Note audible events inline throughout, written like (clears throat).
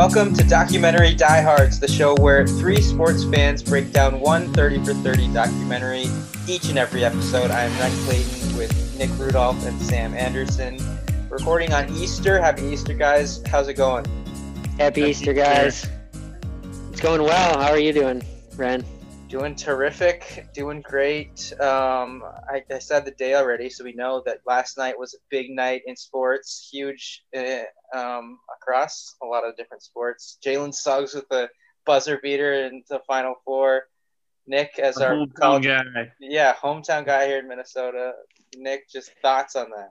Welcome to Documentary Diehards, the show where three sports fans break down one 30 for 30 documentary each and every episode. I am Ren Clayton with Nick Rudolph and Sam Anderson. Recording on Easter. Happy Easter, guys. How's it going? Happy, Easter, guys. It's going well. How are you doing, Ren? Doing terrific, doing great. Um, I, I, said the day already, so we know that last night was a big night in sports, huge uh, um, across a lot of different sports. Jalen Suggs with a buzzer beater in the Final Four. Nick, as our hometown college, guy, yeah, hometown guy here in Minnesota. Nick, just thoughts on that?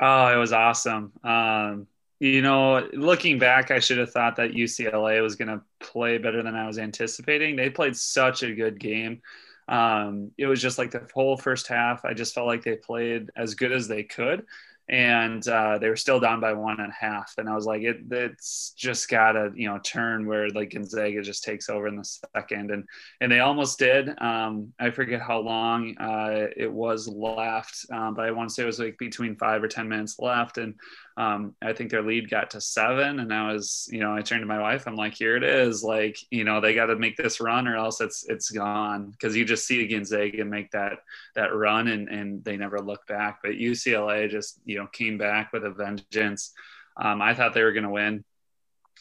Oh, it was awesome. Um, you know, looking back, I should have thought that UCLA was going to play better than I was anticipating. They played such a good game. Um, it was just like the whole first half. I just felt like they played as good as they could and uh, they were still down by one and a half. And I was like, it, it's just got to, you know, turn where like Gonzaga just takes over in the second. And, and they almost did. Um, I forget how long uh, it was left, um, but I want to say it was like between five or 10 minutes left. And um, I think their lead got to seven. And I was, you know, I turned to my wife, I'm like, here it is. Like, you know, they got to make this run or else it's, it's gone. Cause you just see Gonzaga make that, that run and, and they never look back. But UCLA just, you you know came back with a vengeance. Um, I thought they were going to win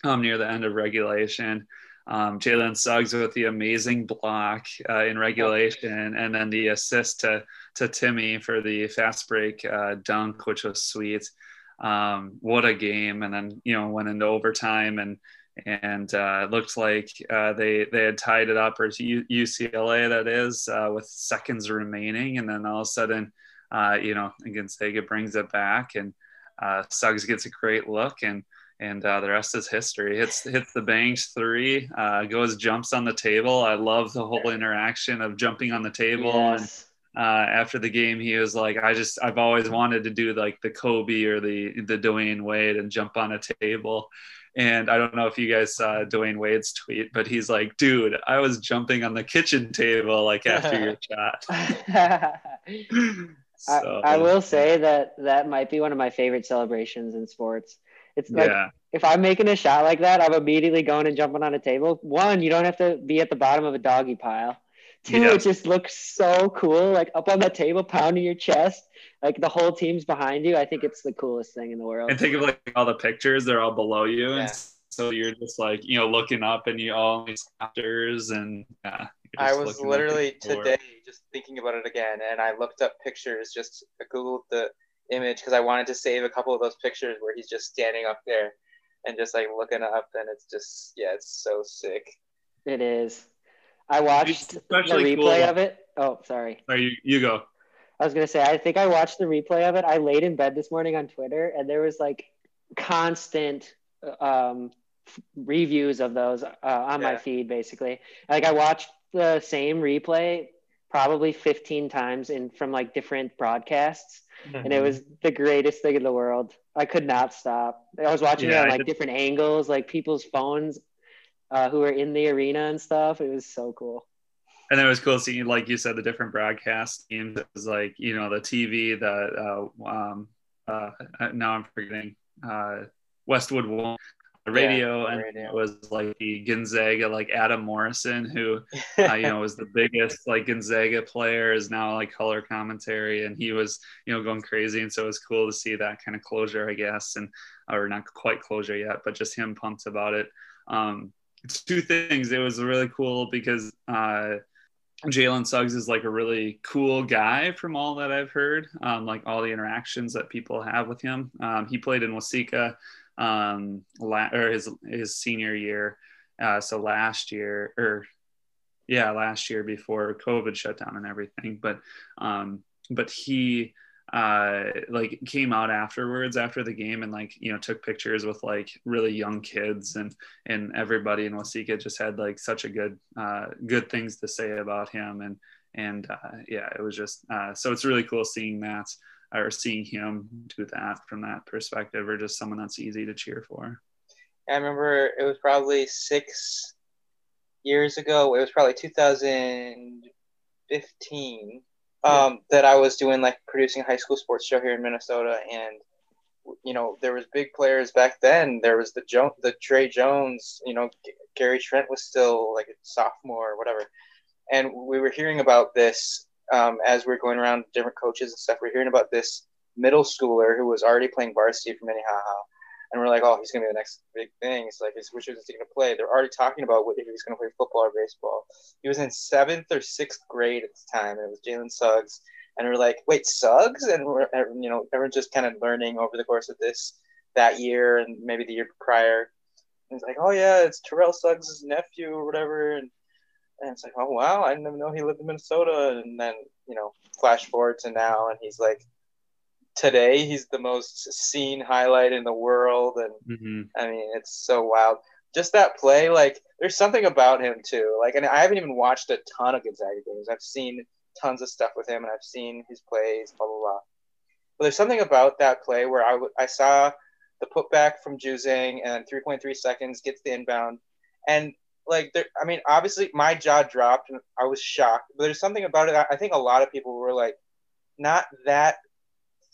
um, near the end of regulation. Um, Jalen Suggs with the amazing block uh, in regulation, and then the assist to to Timme for the fast break uh, dunk, which was sweet. Um, what a game! And then you know went into overtime, and and uh, it looked like uh, they they had tied it up, or UCLA that is, uh, with seconds remaining, and then all of a sudden uh, you know, Gonzaga brings it back, and uh, Suggs gets a great look, and and uh, the rest is history. Hits hits the bangs three, goes jumps on the table. I love the whole interaction of jumping on the table yes. and. Uh, after the game, he was like, "I just, I've always wanted to do like the Kobe or the the Dwyane Wade and jump on a table." And I don't know if you guys saw Dwyane Wade's tweet, but he's like, "Dude, I was jumping on the kitchen table like after your (laughs) shot." So. I, I, will say that that might be one of my favorite celebrations in sports. It's like yeah. if I'm making a shot like that, I'm immediately going and jumping on a table. One, you don't have to be at the bottom of a doggy pile. Two, yeah. it just looks so cool, like up on the table, pounding your chest, like the whole team's behind you. I think it's the coolest thing in the world. And think of like all the pictures; they're all below you, yeah. and so you're just like you know looking up, and you all these actors, and yeah. I was literally today just thinking about it again, and I looked up pictures, just googled the image because I wanted to save a couple of those pictures where he's just standing up there and just like looking up, and it's just yeah, it's so sick. It is. I watched the replay cool. of it. Oh, sorry. Sorry, you, you go. I was gonna say I think I watched the replay of it. I laid in bed this morning on Twitter, and there was like constant um, reviews of those uh, on yeah. my feed. Basically, like I watched the same replay probably 15 times in from like different broadcasts mm-hmm. and it mm-hmm. was the greatest thing in the world i could not stop i was watching yeah, it on like different angles like people's phones uh, who were in the arena and stuff. It was so cool. And it was cool seeing like you said the different broadcast teams. It was like you know the tv the uh, um, uh, now i'm forgetting uh, westwood one radio. yeah, and radio. it was like the Gonzaga, like Adam Morrison, who (laughs) uh, you know was the biggest like Gonzaga player, is now like color commentary, and he was you know going crazy, and so it was cool to see that kind of closure, I guess, and or not quite closure yet, but just him pumped about it. Um, it's two things. It was really cool because uh, Jalen Suggs is like a really cool guy from all that I've heard, um, like all the interactions that people have with him. Um, he played in Wasika um, la- or his his senior year. Uh, so last year, or yeah, last year before COVID shut down and everything. But um, but he uh like came out afterwards after the game and like you know took pictures with like really young kids and and everybody in Wasika just had like such a good uh good things to say about him and and uh yeah it was just uh so it's really cool seeing that or seeing him do that from that perspective or just someone that's easy to cheer for. I remember it was probably six years ago. It was probably 2015 um, yeah. that I was doing like producing a high school sports show here in Minnesota, and you know, there was big players back then. There was the jo- the Tre Jones. You know, G- Gary Trent was still like a sophomore or whatever, and we were hearing about this um, as we are going around different coaches and stuff. We are hearing about this middle schooler who was already playing varsity for Minnehaha. And we're like, oh, he's gonna be the next big thing. It's like, which is he gonna play? They're already talking about what he's gonna play football or baseball. He was in seventh or sixth grade at the time, and it was Jalen Suggs and we're like, wait, Suggs, and we're you know everyone's just kind of learning over the course of this that year and maybe the year prior. And it's like, oh yeah, it's Terrell Suggs' nephew or whatever, and and it's like, oh wow, I didn't even know he lived in Minnesota. And then you know, flash forward to now, and he's like, today he's the most seen highlight in the world, and mm-hmm. I mean, it's so wild. Just that play, like, there's something about him too. Like, and I haven't even watched a ton of Gonzaga games. I've seen tons of stuff with him, and I've seen his plays, blah blah blah. But there's something about that play where I, w- I saw the putback from Juzang and 3.3 seconds gets the inbound, and like there, I mean, obviously my jaw dropped and I was shocked. But there's something about it. I think a lot of people were like, not that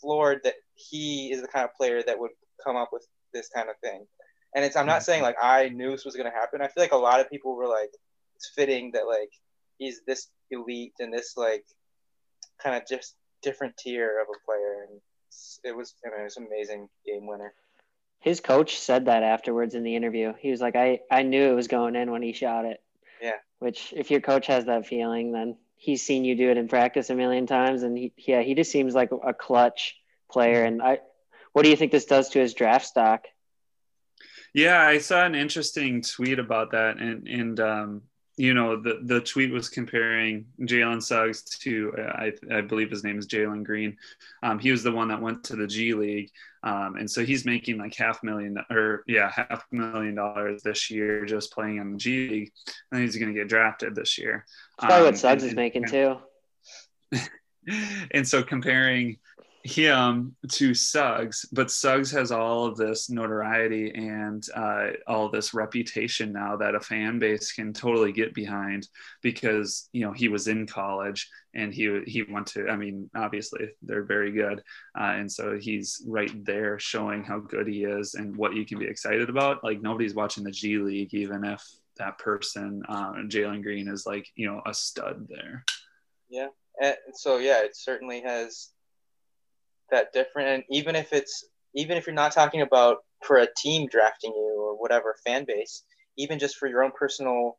floored that he is the kind of player that would come up with this kind of thing. And it's I'm not mm-hmm. saying like I knew this was gonna happen. I feel like a lot of people were like, it's fitting that like he's this elite and this like kind of just different tier of a player, and it was I mean, it was an amazing game winner. His coach said that afterwards in the interview. He was like, "I I knew it was going in when he shot it." Yeah. Which, if your coach has that feeling, then he's seen you do it in practice a million times, and he, yeah, he just seems like a clutch player. And I, what do you think this does to his draft stock? Yeah, I saw an interesting tweet about that, and and um, you know, the, the tweet was comparing Jalen Suggs to, I, I believe his name is Jalen Green. Um, he was the one that went to the G League. Um, and so he's making like half million or yeah, half million dollars this year just playing in the G League. And he's going to get drafted this year. That's probably um, what Suggs and, is making too. (laughs) and so comparing him to Suggs, but Suggs has all of this notoriety and uh, all this reputation now that a fan base can totally get behind because you know he was in college and he he went to. I mean, obviously they're very good, uh, and so he's right there showing how good he is and what you can be excited about. Like nobody's watching the G League, even if that person, uh, Jalen Green, is like you know a stud there. Yeah, and so yeah, it certainly has that different. And even if it's even if you're not talking about for a team drafting you or whatever fan base, even just for your own personal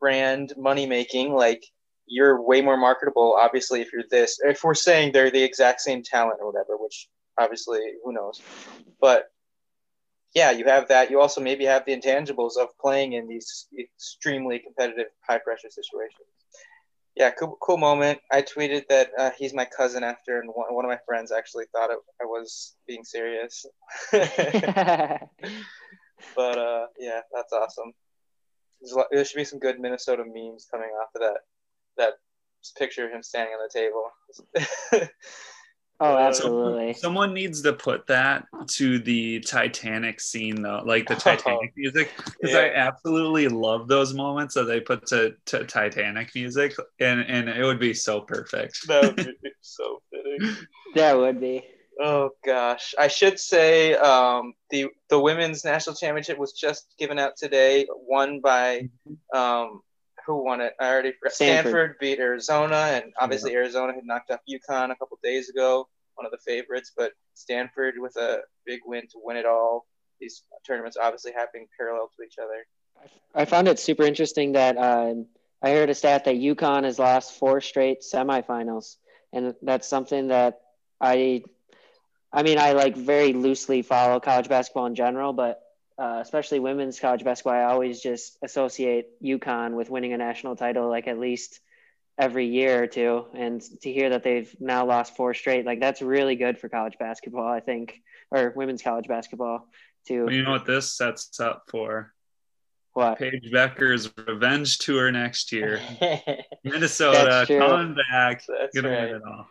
brand money making, like you're way more marketable. Obviously, if you're this, if we're saying they're the exact same talent or whatever, which obviously who knows, but yeah, you have that. You also maybe have the intangibles of playing in these extremely competitive, high pressure situations yeah, cool, cool moment. I tweeted that uh, he's my cousin after, and one, one of my friends actually thought it, I was being serious. (laughs) (laughs) but uh, yeah, that's awesome. there should be some good Minnesota memes coming off of that that picture of him standing on the table. (laughs) Oh, absolutely. Someone needs to put that to the Titanic scene, though, like the (laughs) Titanic oh, music, because yeah. I absolutely love those moments that they put to, to Titanic music, and and it would be so perfect. That would be (laughs) so fitting. That would be. Oh gosh, I should say um, the the women's national championship was just given out today, won by um, who won it? I already forgot. Stanford, Stanford beat Arizona, and obviously yeah. Arizona had knocked off UConn a couple days ago, one of the favorites. But Stanford with a big win to win it all. These tournaments obviously happening parallel to each other. I found it super interesting that um, I heard a stat that UConn has lost four straight semifinals, and that's something that I, I mean, I like very loosely follow college basketball in general, but uh, especially women's college basketball, I always just associate UConn with winning a national title like at least every year or two. And to hear that they've now lost four straight, like that's really good for college basketball, I think, or women's college basketball too. Well, you know what this sets up for? What? Paige Bueckers' revenge tour next year. (laughs) Minnesota coming back. That's gonna right. win it all.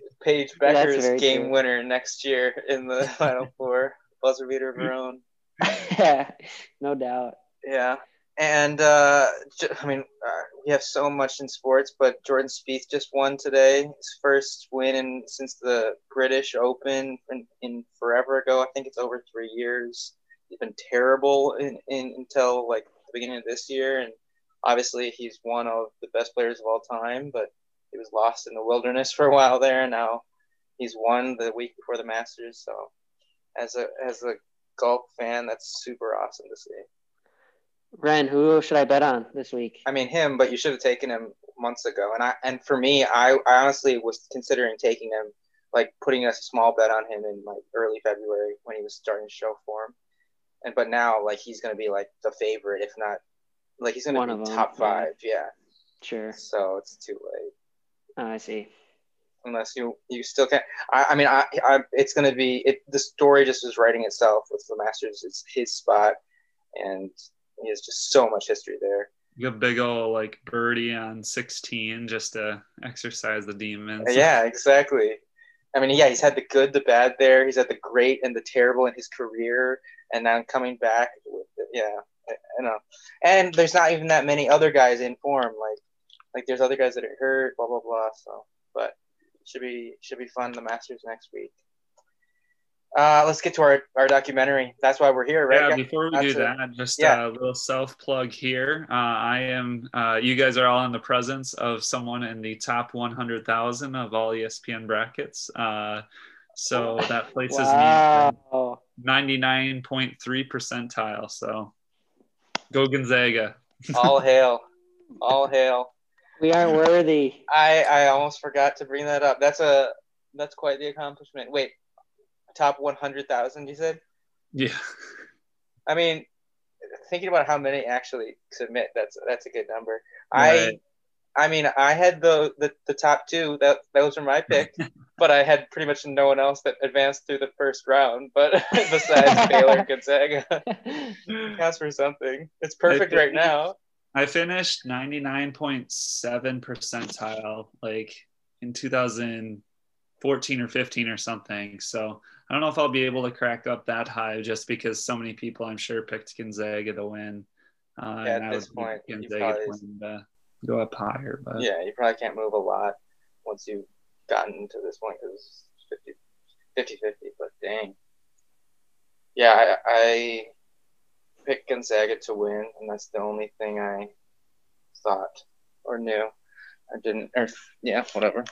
(laughs) Paige Bueckers' game true. winner next year in the (laughs) Final Four. Buzzer beater of her own. no doubt. Yeah. And uh, I mean, uh, we have so much in sports, but Jordan Spieth just won today, his first win in, since the British Open in, in forever ago. I think it's over three years. He's been terrible in, in until like the beginning of this year, and obviously he's one of the best players of all time. But he was lost in the wilderness (laughs) for a while there, and now he's won the week before the Masters. So, as a as a golf fan, that's super awesome to see. Ren, who should I bet on this week? I mean him, but you should have taken him months ago. And I and for me, I, I honestly was considering taking him, like putting a small bet on him in like early February when he was starting to show form. And but now like he's gonna be like the favorite, if not like he's gonna One be top five. Yeah. yeah. Sure. So it's too late. Oh, I see. Unless you you still can't. I, I mean, I, I it's gonna be it. The story just is writing itself with the Masters. It's his spot, and he has just so much history there. You got big old like birdie on 16 just to exercise the demons. Yeah, exactly. I mean, yeah, he's had the good, the bad there. He's had the great and the terrible in his career, and now coming back with yeah, I, I know. And there's not even that many other guys in form. Like, like there's other guys that are hurt, blah blah blah. So, but should be should be fun. The Masters next week. Uh, let's get to our, our documentary. That's why we're here, right? Yeah, before we That's do that, just yeah. a little self plug here. Uh, I am, uh, you guys are all in the presence of someone in the top 100,000 of all ESPN brackets. Uh, so that places wow. me 99.3 percentile. So go Gonzaga. (laughs) all hail. All hail. We aren't worthy. I, I almost forgot to bring that up. That's a, that's quite the accomplishment. Wait, top 100,000, you said? Yeah. I mean, thinking about how many actually submit, that's that's a good number. Right. I I mean, I had the, the, the top two. That those were my pick, (laughs) but I had pretty much no one else that advanced through the first round. But (laughs) besides Baylor Gonzaga, (laughs) counts for something. It's perfect right now. I finished ninety nine point seven percentile, like in two thousand fourteen or fifteen or something. So I don't know if I'll be able to crack up that high just because so many people I'm sure picked Gonzaga to win. Uh, yeah, at this point, Gonzaga to go up higher. But yeah, you probably can't move a lot once you've gotten to this point because it's 50, 50 50. But dang, yeah, I, I picked Gonzaga to win, and that's the only thing I thought or knew. I didn't, or yeah, whatever.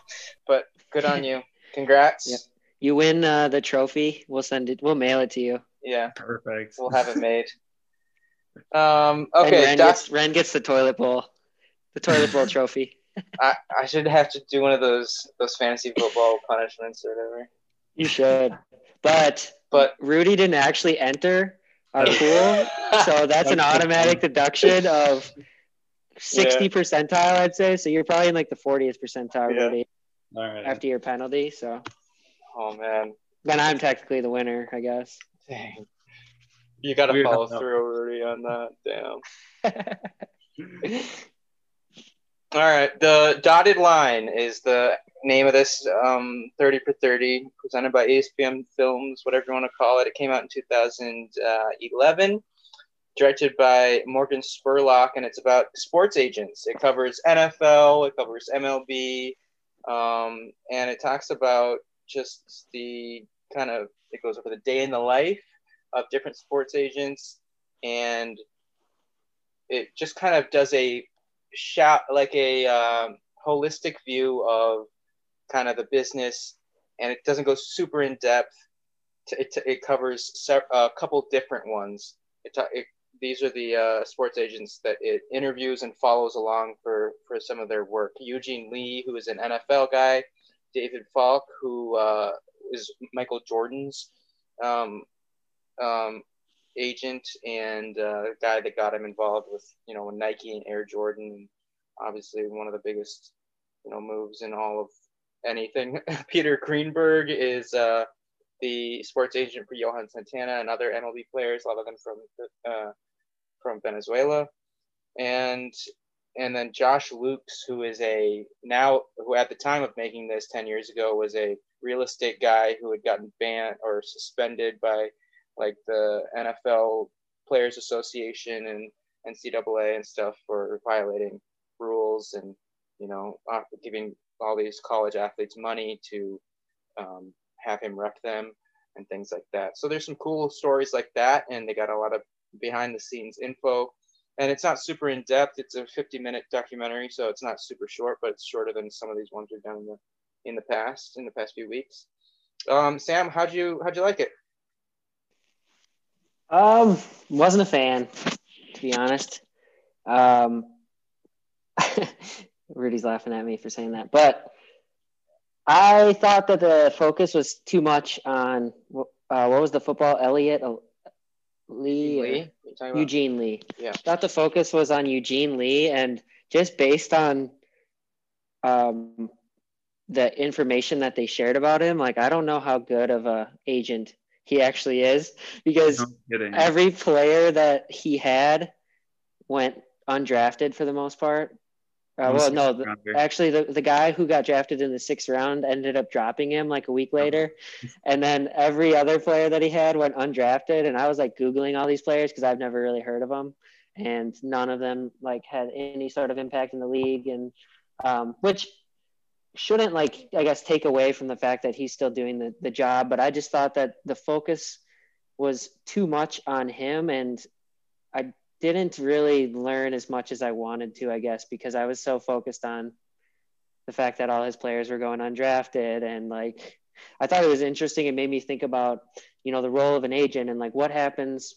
But good on (laughs) you. Congrats. Yep you win uh, the trophy, we'll send it. We'll mail it to you. Yeah, perfect. We'll have it (laughs) made. um. Okay. Ren, Doc- gets, Ren gets the toilet bowl, the toilet bowl (laughs) trophy. I, I should have to do one of those those fantasy football (laughs) punishments or whatever. You should, but but Rudy didn't actually enter our pool, so that's an automatic deduction of sixty yeah. percentile, I'd say. So you're probably in like the fortieth percentile, yeah. Rudy, after your penalty. So Oh man. Then I'm technically the winner, I guess. Dang. You got to follow through, Rudy, on that. Damn. (laughs) All right. The dotted line is the name of this um, 30 for 30, presented by ESPN Films, whatever you want to call it. It came out in 2011, directed by Morgan Spurlock, and it's about sports agents. It covers NFL, it covers MLB, um, and it talks about just the kind of it goes over the day in the life of different sports agents. And it just kind of does a shot like a um, holistic view of kind of the business. And it doesn't go super in depth. It, it covers a couple different ones. It, it these are the uh, sports agents that it interviews and follows along for for some of their work. Eugene lee who is an nfl guy David Falk, who uh, is Michael Jordan's um, um, agent and uh, guy that got him involved with you know Nike and Air Jordan, obviously one of the biggest you know moves in all of anything. (laughs) Peter Greenberg is uh, the sports agent for Johan Santana and other MLB players, a lot of them from uh, from Venezuela, and and then Josh Luchs, who is a now who at the time of making this 10 years ago was a real estate guy who had gotten banned or suspended by like the NFL Players Association and NCAA and stuff for violating rules and you know uh, giving all these college athletes money to um, have him rep them and things like that. So there's some cool stories like that, and they got a lot of behind the scenes info. And it's not super in depth. It's a 50 minute documentary, so it's not super short, but it's shorter than some of these ones we've done in the in the past in the past few weeks. Um, Sam, how'd you how'd you like it? Um, wasn't a fan, to be honest. Um, (laughs) Rudy's laughing at me for saying that, but I thought that the focus was too much on uh, what was the football Elliot Lee, Lee? Eugene Lee. Yeah, I thought the focus was on Eugene Lee, and just based on um, the information that they shared about him, like I don't know how good of a agent he actually is because no every player that he had went undrafted for the most part. Uh, well, no, the, actually, the, the guy who got drafted in the sixth round ended up dropping him like a week oh. later. And then every other player that he had went undrafted. And I was like Googling all these players because I've never really heard of them. And none of them like had any sort of impact in the league. And um, which shouldn't like, I guess, take away from the fact that he's still doing the, the job. But I just thought that the focus was too much on him. And I didn't really learn as much as I wanted to, I guess, because I was so focused on the fact that all his players were going undrafted and like I thought it was interesting. It made me think about, you know, the role of an agent and like what happens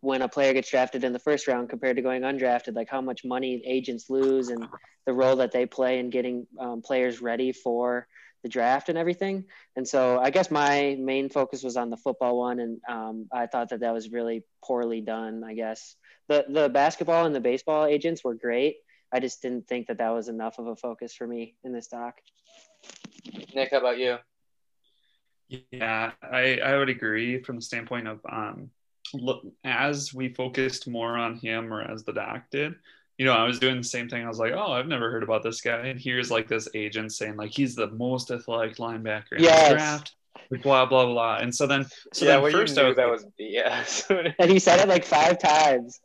when a player gets drafted in the first round compared to going undrafted, like how much money agents lose and the role that they play in getting um, players ready for the draft and everything. And so I guess my main focus was on the football one. And um, I thought that that was really poorly done, I guess the the basketball and the baseball agents were great. I just didn't think that that was enough of a focus for me in this doc. Nick, how about you? Yeah, I, I would agree from the standpoint of um, look, as we focused more on him or as the doc did, you know, I was doing the same thing. I was like, oh, I've never heard about this guy. And here's like this agent saying like he's the most athletic linebacker in yes. the draft like blah blah blah. And so then, so yeah, then well, first I was that was BS, (laughs) and he said it like five times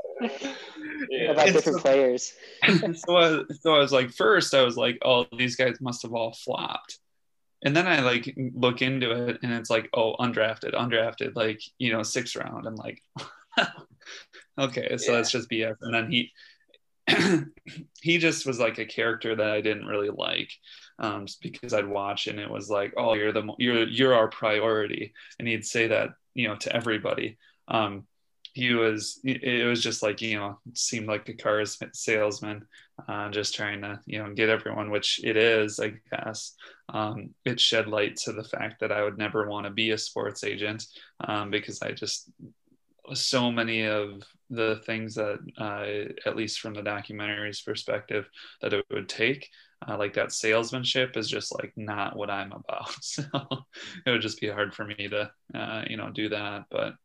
yeah. about different so, players. (laughs) so, I, so I was like, first I was like, oh, these guys must have all flopped. And then I like look into it, and it's like, oh, undrafted, undrafted, like you know, sixth round. I'm like, (laughs) okay, so yeah. that's just BS. And then he (clears throat) he just was like a character that I didn't really like um, because I'd watch and it was like, oh, you're the you're you're our priority, and he'd say that you know to everybody. Um, he was it was just like you know seemed like a car salesman uh, just trying to you know get everyone which it is i guess um, it shed light to the fact that i would never want to be a sports agent um, because i just so many of the things that uh, at least from the documentary's perspective that it would take uh, like that salesmanship is just like not what i'm about. (laughs) So it would just be hard for me to uh, you know do that but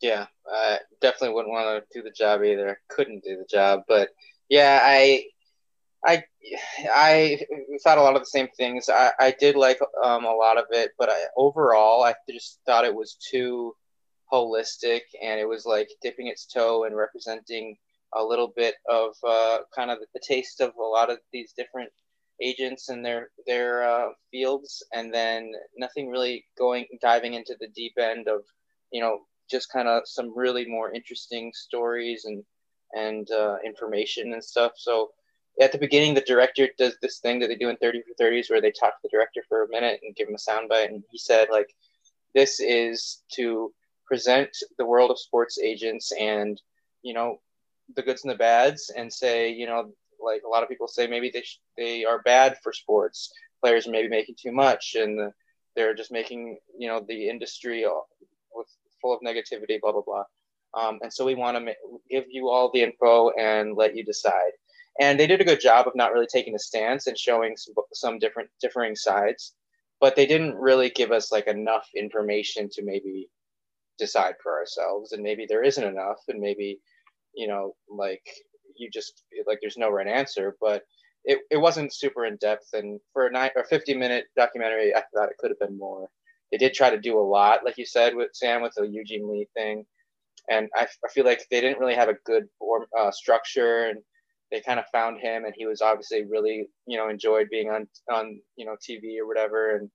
yeah i definitely wouldn't want to do the job either. Couldn't do the job but yeah i i i thought a lot of the same things. I, I did like um, a lot of it but I, overall i just thought it was too holistic and it was like dipping its toe and representing a little bit of uh, kind of the taste of a lot of these different agents and their their uh, fields, and then nothing really going diving into the deep end of you know just kind of some really more interesting stories and and uh, information and stuff. So at the beginning, the director does this thing that they do in 30 for 30s where they talk to the director for a minute and give him a soundbite. And he said, like, this is to present the world of sports agents and, you know, the goods and the bads and say, you know, like a lot of people say, maybe they sh- they are bad for sports. Players are maybe making too much, and they're just making you know the industry with full of negativity, blah blah blah. Um, and so we want to ma- give you all the info and let you decide. And they did a good job of not really taking a stance and showing some, some different differing sides, but they didn't really give us like enough information to maybe decide for ourselves. And maybe there isn't enough, and maybe you know, like you just like there's no right answer, but it, it wasn't super in depth. And for a nine or 50 minute documentary, I thought it could have been more. They did try to do a lot, like you said with Sam with the Eugene Lee thing. and I, I feel like they didn't really have a good form, uh, structure and they kind of found him and he was obviously really you know enjoyed being on on you know TV or whatever and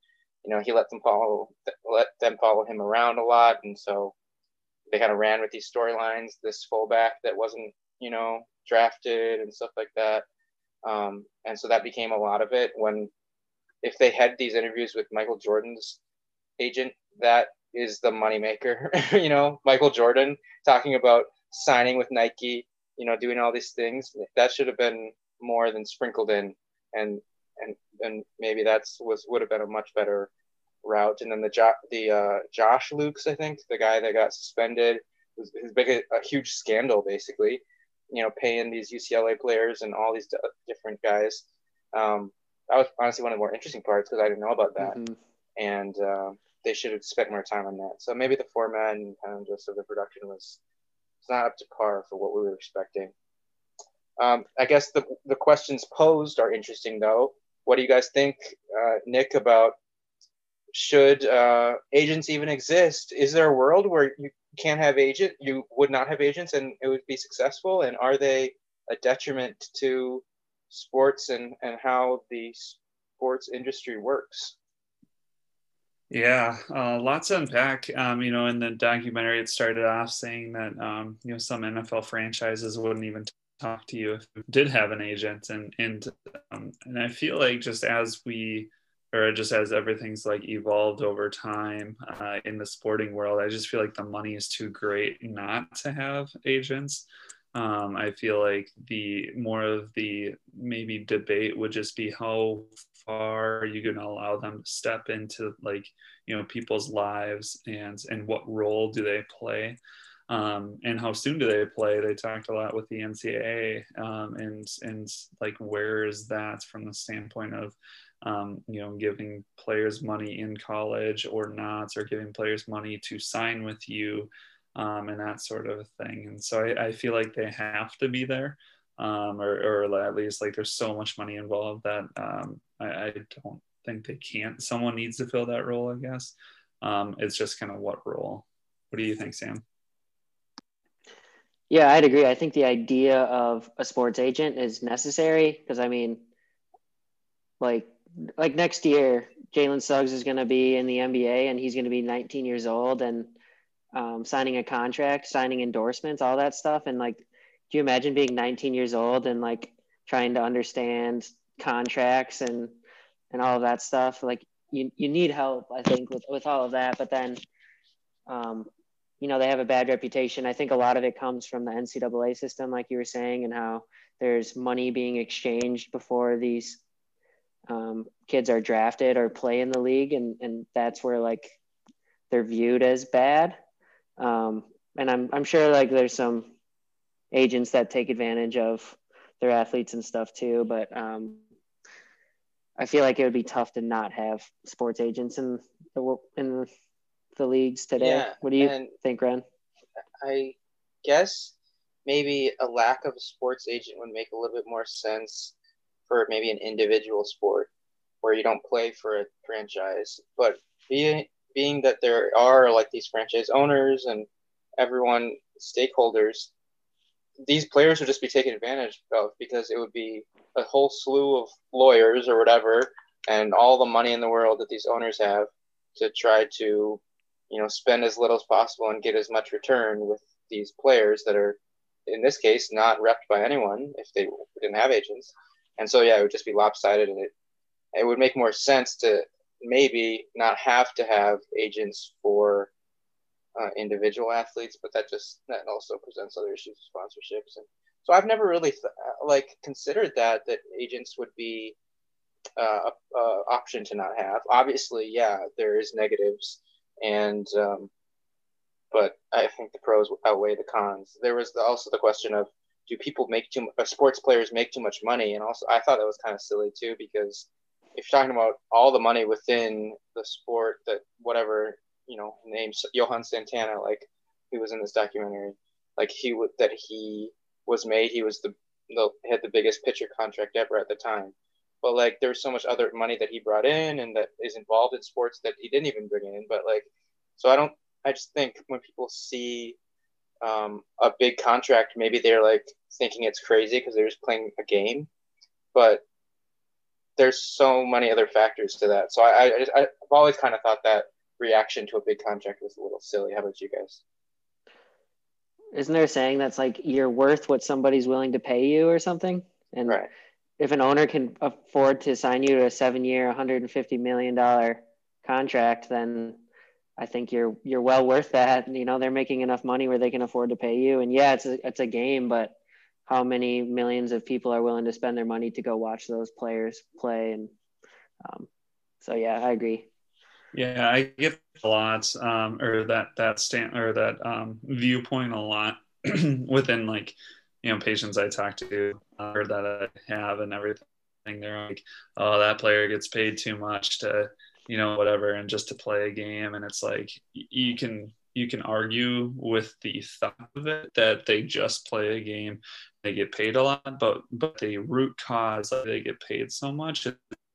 you know he let them follow let them follow him around a lot and so they kind of ran with these storylines this fullback that wasn't you know drafted and stuff like that um, and so that became a lot of it when if they had these interviews with Michael Jordan's agent that is the moneymaker (laughs) you know Michael Jordan talking about signing with Nike you know, doing all these things. That should have been more than sprinkled in, and and and maybe that's was would have been a much better route. And then the jo- the uh, Josh Luchs, I think, the guy that got suspended, was his big a, a huge scandal basically. You know, paying these UCLA players and all these d- different guys. Um, that was honestly one of the more interesting parts because I didn't know about that, mm-hmm. and uh, they should have spent more time on that. So maybe the format and kind of just of the production was it's not up to par for what we were expecting. Um, I guess the the questions posed are interesting though. What do you guys think, uh, Nick, about should uh, agents even exist? Is there a world where you can't have agent, you would not have agents, and it would be successful? And are they a detriment to sports and and how the sports industry works? Yeah, uh, lots to unpack. Um, you know, in the documentary, it started off saying that um, you know some NFL franchises wouldn't even talk to you if you did have an agent, and and um, and I feel like just as we or just as everything's like evolved over time uh, in the sporting world, I just feel like the money is too great not to have agents. Um, I feel like the more of the maybe debate would just be how far are you going to allow them to step into like you know people's lives and and what role do they play um, and how soon do they play they talked a lot with the ncaa um, and and like where is that from the standpoint of um, you know giving players money in college or not or giving players money to sign with you um, and that sort of thing and so I, I feel like they have to be there um, or, or at least like there's so much money involved that um, I, I, don't think they can't. Someone needs to fill that role, I guess. Um, it's just kind of what role. What do you think, Sam? Yeah, I'd agree. I think the idea of a sports agent is necessary because I mean, like, like next year, Jalen Suggs is going to be in the NBA and he's going to be 19 years old and um, signing a contract, signing endorsements, all that stuff, and like do you imagine being 19 years old and like trying to understand contracts and and all of that stuff? Like you, you need help i think with, with all of that. But then um, you know they have a bad reputation. I think a lot of it comes from the ncaa system like you were saying and how there's money being exchanged before these um, kids are drafted or play in the league and and that's where like they're viewed as bad um, and i'm i'm sure like there's some agents that take advantage of their athletes and stuff too. But um, I feel like it would be tough to not have sports agents in the in the leagues today. Yeah, what do you think, Ren? I guess maybe a lack of a sports agent would make a little bit more sense for maybe an individual sport where you don't play for a franchise. But being being that there are like these franchise owners and everyone stakeholders these players would just be taken advantage of because it would be a whole slew of lawyers or whatever and all the money in the world that these owners have to try to you know spend as little as possible and get as much return with these players that are in this case not repped by anyone if they didn't have agents and so yeah it would just be lopsided and it it would make more sense to maybe not have to have agents for uh, individual athletes, but that just that also presents other issues of sponsorships. And so I've never really th- uh, like considered that that agents would be uh, a, a, option to not have. Obviously, yeah, there is negatives, and um, but I think the pros outweigh the cons. There was the, also the question of do people make too much? Uh, sports players make too much money? And also, I thought that was kind of silly too because if you're talking about all the money within the sport that whatever you know, names Johan Santana, like he was in this documentary, like he would that he was made. He was the, the had the biggest pitcher contract ever at the time. But like there's so much other money that he brought in and that is involved in sports that he didn't even bring in. But like, so I don't. I just think when people see um, a big contract, maybe they're like thinking it's crazy because they're just playing a game, but there's so many other factors to that. So I, I I've always kind of thought that reaction to a big contract was a little silly. How about you guys? Isn't there a saying that's like you're worth what somebody's willing to pay you or something? And right. if an owner can afford to sign you to a seven year, 150 million dollar contract, then I think you're you're well worth that. You know, they're making enough money where they can afford to pay you. And yeah, it's a it's a game, but how many millions of people are willing to spend their money to go watch those players play? And um, so yeah, I agree. Yeah, I get a lot, um, or that that stand or that um, viewpoint a lot (clears throat) within like you know patients I talk to uh, or that I have and everything. They're like, oh, that player gets paid too much to you know whatever, and just to play a game, and it's like you can you can argue with the thought of it that they just play a game, they get paid a lot, but but the root cause they get paid so much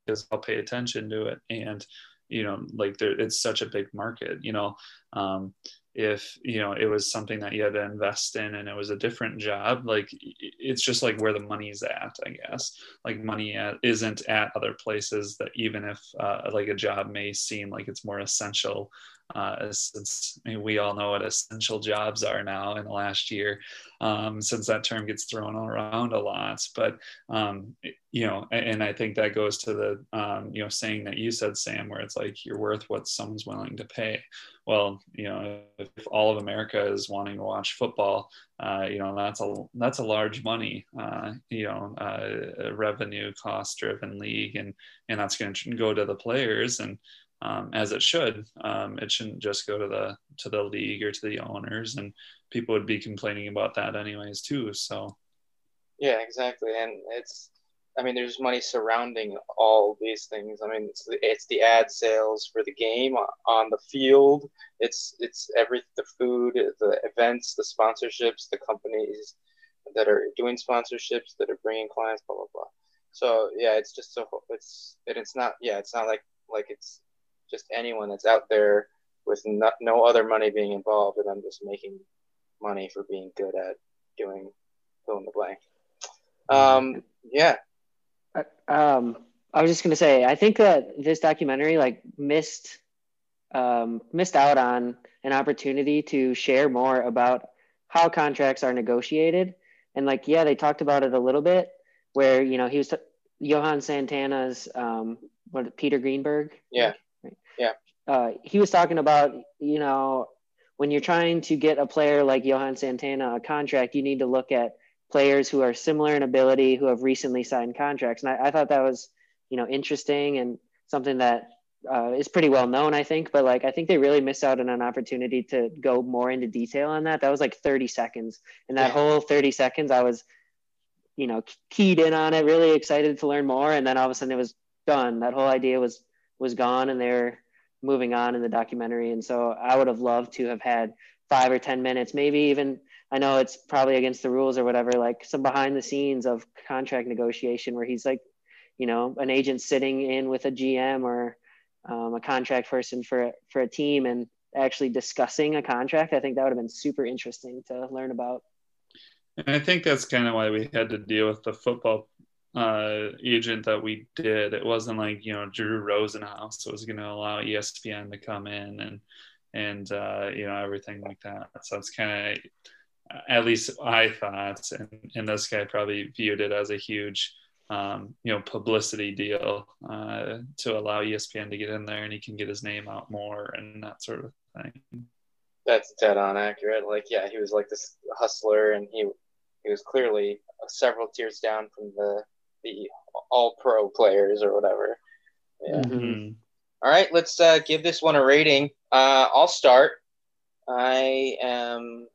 is I'll pay attention to it. And you know like there, it's such a big market you know um, if you know it was something that you had to invest in and it was a different job like it's just like where the money's at i guess. Like money at, isn't at other places that even if uh, like a job may seem like it's more essential uh, since I mean, we all know what essential jobs are now in the last year, um, since that term gets thrown around a lot. But um, you know, and I think that goes to the um, you know saying that you said, Sam, where it's like you're worth what someone's willing to pay. Well, you know, if all of America is wanting to watch football, uh, you know, that's a that's a large money, uh, you know, uh, revenue cost driven league, and and that's going to go to the players and um, as it should. Um, it shouldn't just go to the to the league or to the owners, and people would be complaining about that anyways too. So, yeah, exactly, and it's. I mean, there's money surrounding all these things. I mean, it's the, it's the ad sales for the game on the field. It's it's every the food, the events, the sponsorships, the companies that are doing sponsorships that are bringing clients, blah blah blah. So yeah, it's just so it's and it's not yeah, it's not like like it's just anyone that's out there with no, no other money being involved and I'm just making money for being good at doing fill in the blank. Um, yeah. Um, I was just gonna say, I think that this documentary like missed um, missed out on an opportunity to share more about how contracts are negotiated. And like, yeah, they talked about it a little bit, where you know he was t- Johan Santana's um, what Peter Greenberg. Yeah. Yeah. Uh, he was talking about, you know, when you're trying to get a player like Johan Santana a contract, you need to look at players who are similar in ability who have recently signed contracts. And I, I thought that was, you know, interesting and something that uh, is pretty well known, I think. But like, I think they really missed out on an opportunity to go more into detail on that. That was like 30 seconds. And that yeah. whole 30 seconds, I was, you know, keyed in on it, really excited to learn more. And then all of a sudden it was done. That whole idea was was gone, and they're moving on in the documentary. And so I would have loved to have had five or 10 minutes, maybe even, I know it's probably against the rules or whatever, like some behind the scenes of contract negotiation where he's like, you know, an agent sitting in with a GM or um, a contract person for, for a team and actually discussing a contract. I think that would have been super interesting to learn about. And I think that's kind of why we had to deal with the football uh, agent that we did, it wasn't like you know Drew Rosenhaus was going to allow ESPN to come in and and uh, you know everything like that. So it's kind of at least I thought, and, and this guy probably viewed it as a huge um, you know publicity deal uh, to allow ESPN to get in there and he can get his name out more and that sort of thing. That's dead on accurate. Like yeah, he was like this hustler and he he was clearly several tiers down from the the all pro players or whatever. Yeah. Mm-hmm. All right, let's uh, give this one a rating. Uh, I'll start. I am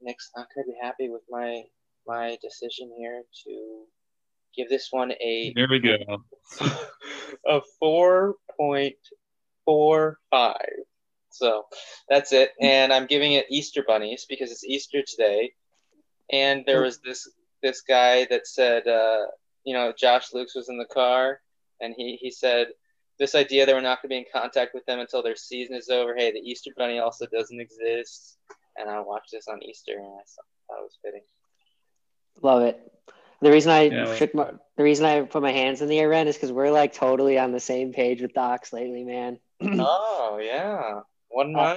Nick's not gonna be happy with my my decision here to give this one a there we go (laughs) a four point four five. So that's it, and I'm giving it Easter bunnies because it's Easter today, and there was this this guy that said uh, you know, Josh Luchs was in the car and he, he said this idea that we're not going to be in contact with them until their season is over. Hey, the Easter Bunny also doesn't exist. and I watched this on Easter, and I thought it was fitting. Love it. The reason I yeah, shook my, the reason I put my hands in the air, Ren, is because we're like totally on the same page with docs lately, man. (clears throat) (clears throat) oh yeah, one uh,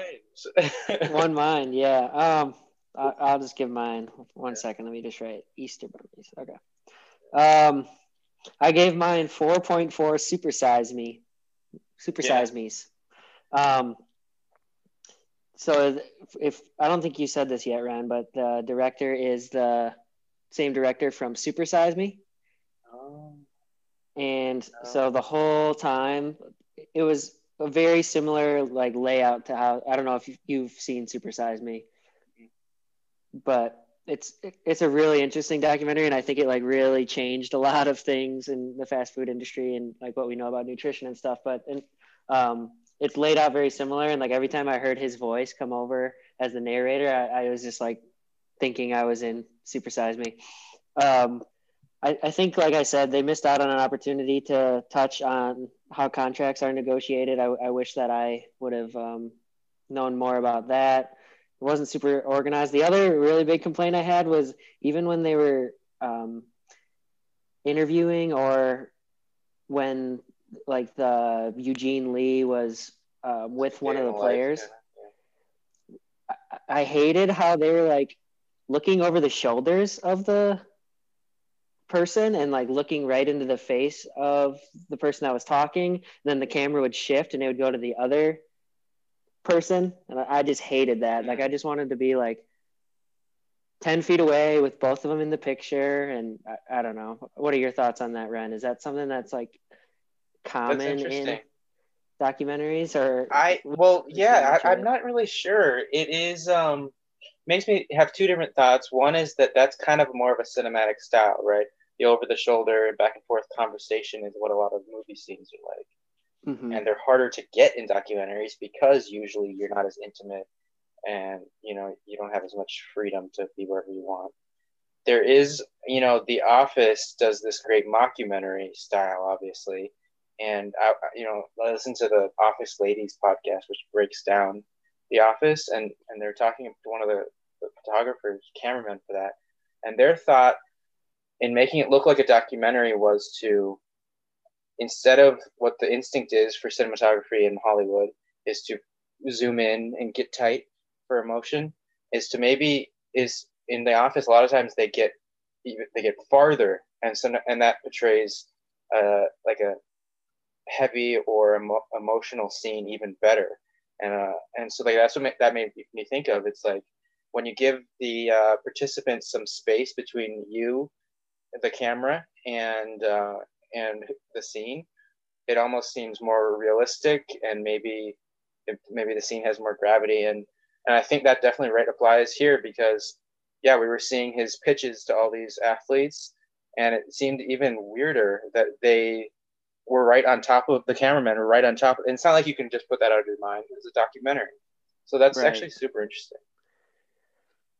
mind. one (laughs) mind, yeah. Um, I, will just give mine. One yeah. second, let me just write Easter bunnies. Okay. Um, I gave mine four point four. Supersize me, supersize yeah. me's. Um, so if I don't think you said this yet, Ren, but the director is the same director from Supersize Me. Oh. And oh. so the whole time, it was a very similar like layout to how I don't know if you've seen Supersize Me, but it's it's a really interesting documentary, and I think it like really changed a lot of things in the fast food industry and like what we know about nutrition and stuff. But and um, it's laid out very similar, and like every time I heard his voice come over as the narrator, I, I was just like thinking I was in Supersize Me. Um, I, I think, like I said, they missed out on an opportunity to touch on how contracts are negotiated. I, I wish that I would have um, known more about that. It wasn't super organized. The other really big complaint I had was even when they were um, interviewing or when like the Eugene Lee was uh, with one of the players. I, I hated how they were like looking over the shoulders of the person and like looking right into the face of the person that was talking. then the camera would shift and it would go to the other person. And I just hated that. Like I just wanted to be like 10 feet away with both of them in the picture. And I, I don't know. What are your thoughts on that, Ren? Is that something that's like common in documentaries or I well yeah I, I'm not really sure. It is um makes me have two different thoughts. One is that that's kind of more of a cinematic style, right? The over the shoulder back and forth conversation is what a lot of movie scenes are like. Mm-hmm. And they're harder to get in documentaries because usually you're not as intimate and you know you don't have as much freedom to be wherever you want. There is, you know, The Office does this great mockumentary style, obviously, and I, you know, listen to the Office Ladies podcast, which breaks down The Office, and and they're talking to one of the, the photographers, cameramen for that, and their thought in making it look like a documentary was to instead of what the instinct is for cinematography in Hollywood is to zoom in and get tight for emotion is to maybe is in the office a lot of times they get they get farther and so and that portrays uh, like a heavy or emo- emotional scene even better. And uh, and so like that's what that made me think of. It's like when you give the uh, participants some space between you the camera and uh, and the scene, it almost seems more realistic and maybe maybe the scene has more gravity. And and I think that definitely right applies here because yeah we were seeing his pitches to all these athletes and it seemed even weirder that they were right on top of the cameraman or right on top. And it's not like you can just put that out of your mind. It's a documentary. So that's right. actually super interesting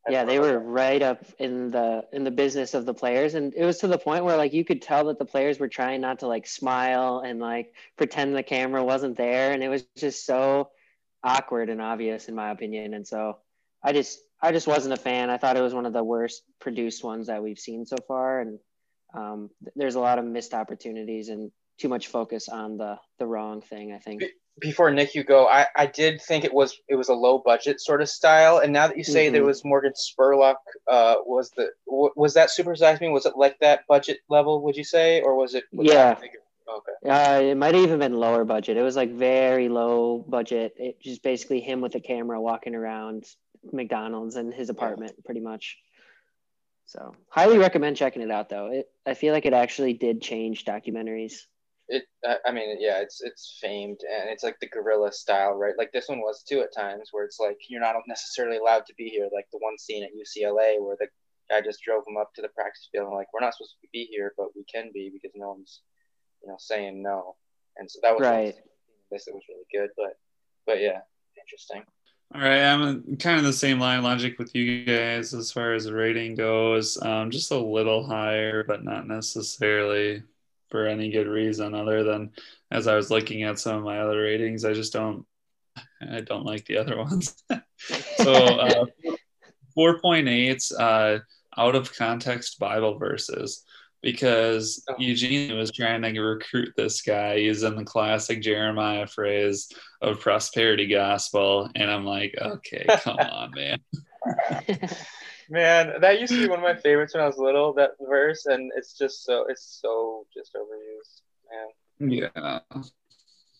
yeah they were right up in the in the business of the players and it was to the point where like you could tell that the players were trying not to like smile and like pretend the camera wasn't there and it was just so awkward and obvious in my opinion and so i just i just wasn't a fan. I thought it was one of the worst produced ones that we've seen so far and um, there's a lot of missed opportunities and too much focus on the the wrong thing i think before Nick, you go. I, I did think it was it was a low budget sort of style, and now that you say mm-hmm. there was Morgan Spurlock, uh, was the was that Supersize Me? Was it like that budget level? Would you say, or was it? Was yeah. Okay. Uh, it might have even been lower budget. It was like very low budget. It just basically him with a camera walking around McDonald's and his apartment, yeah. pretty much. So highly recommend checking it out, though. It I feel like it actually did change documentaries it i mean yeah it's it's famed and it's like the guerrilla style right? Like this one was too at times where it's like you're not necessarily allowed to be here. Like the one scene at ucla where the guy just drove him up to the practice field and like we're not supposed to be here but we can be because no one's you know saying no. And so that was right. this it was really good but but yeah interesting. All right, I'm kind of the same line logic with you guys as far as rating goes. Um, just a little higher, but not necessarily for any good reason other than as I was looking at some of my other ratings, I just don't I don't like the other (laughs) ones. so uh, 4.8 uh, out of context Bible verses because oh. Eugene was trying to recruit this guy using the classic Jeremiah phrase of prosperity gospel. And I'm like, okay, come (laughs) on, man. (laughs) man, that used to be one of my favorites when I was little, that verse. And it's just so, it's so just overused, man. Yeah.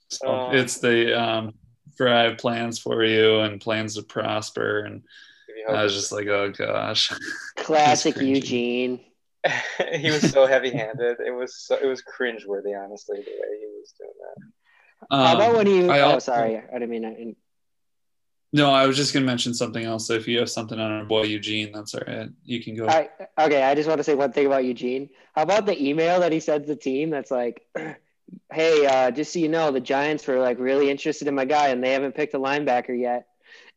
So um, it's the, um, for I have plans for you and plans to prosper. And I was just like, oh gosh. (laughs) Classic Eugene. (laughs) he was so (laughs) heavy-handed. It was so, it was cringeworthy, honestly, the way he was doing that. Um, How about when he? I oh, also, sorry, I didn't mean. No, I was just gonna mention something else. So if you have something on our boy Eugene, that's all right. You can go. Okay, I just want to say one thing about Eugene. How about the email that he sent the team? That's like, (clears throat) hey, uh, just so you know, the Giants were like really interested in my guy, and they haven't picked a linebacker yet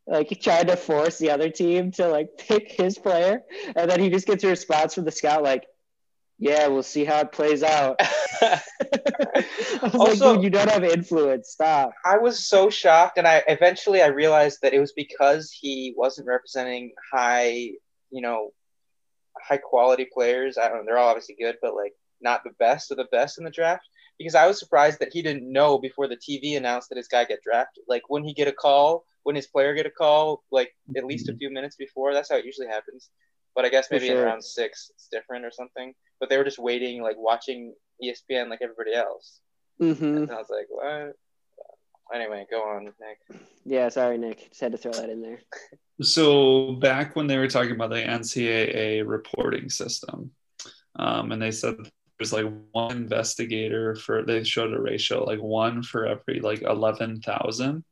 like he tried to force the other team to like (laughs) pick his player, and then he just gets a response from the scout like, "Yeah, we'll see how it plays out." (laughs) I was also, like, you don't have influence. Stop. I was so shocked, and I eventually I realized that it was because he wasn't representing high, you know, high quality players. I don't know. They're all obviously good, but like not the best of the best in the draft. Because I was surprised that he didn't know before the TV announced that his guy get drafted. Like when he get a call when his player get a call like at least a mm-hmm. few minutes before. That's how it usually happens. But I guess maybe sure. in round six it's different or something. But they were just waiting, like watching ESPN like everybody else. Mm-hmm. And I was like, what? Anyway, go on, Nick. Yeah, sorry, Nick. Just had to throw that in there. So back when they were talking about the NCAA reporting system, um, and they said there's like one investigator for they showed a ratio like one for every like eleven thousand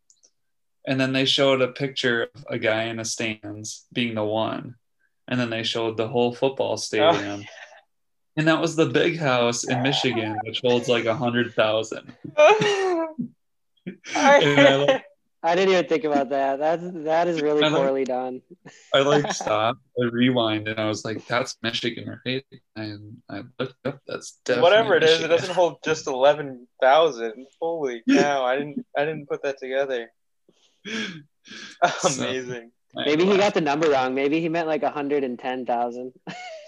and then they showed a picture of a guy in a stands being the one and then they showed the whole football oh, stadium oh. And that was the big house in michigan which holds like a hundred thousand (laughs) I, I didn't even think about that. That's that is really poorly done. I like (laughs) stopped, I rewind, and I was like, "That's Michigan, right?" And I looked up. That's whatever it Michigan. is. It doesn't hold just eleven thousand. Holy (laughs) cow! I didn't I didn't put that together. Amazing. So, Maybe he got the number wrong. Maybe he meant like 110,000.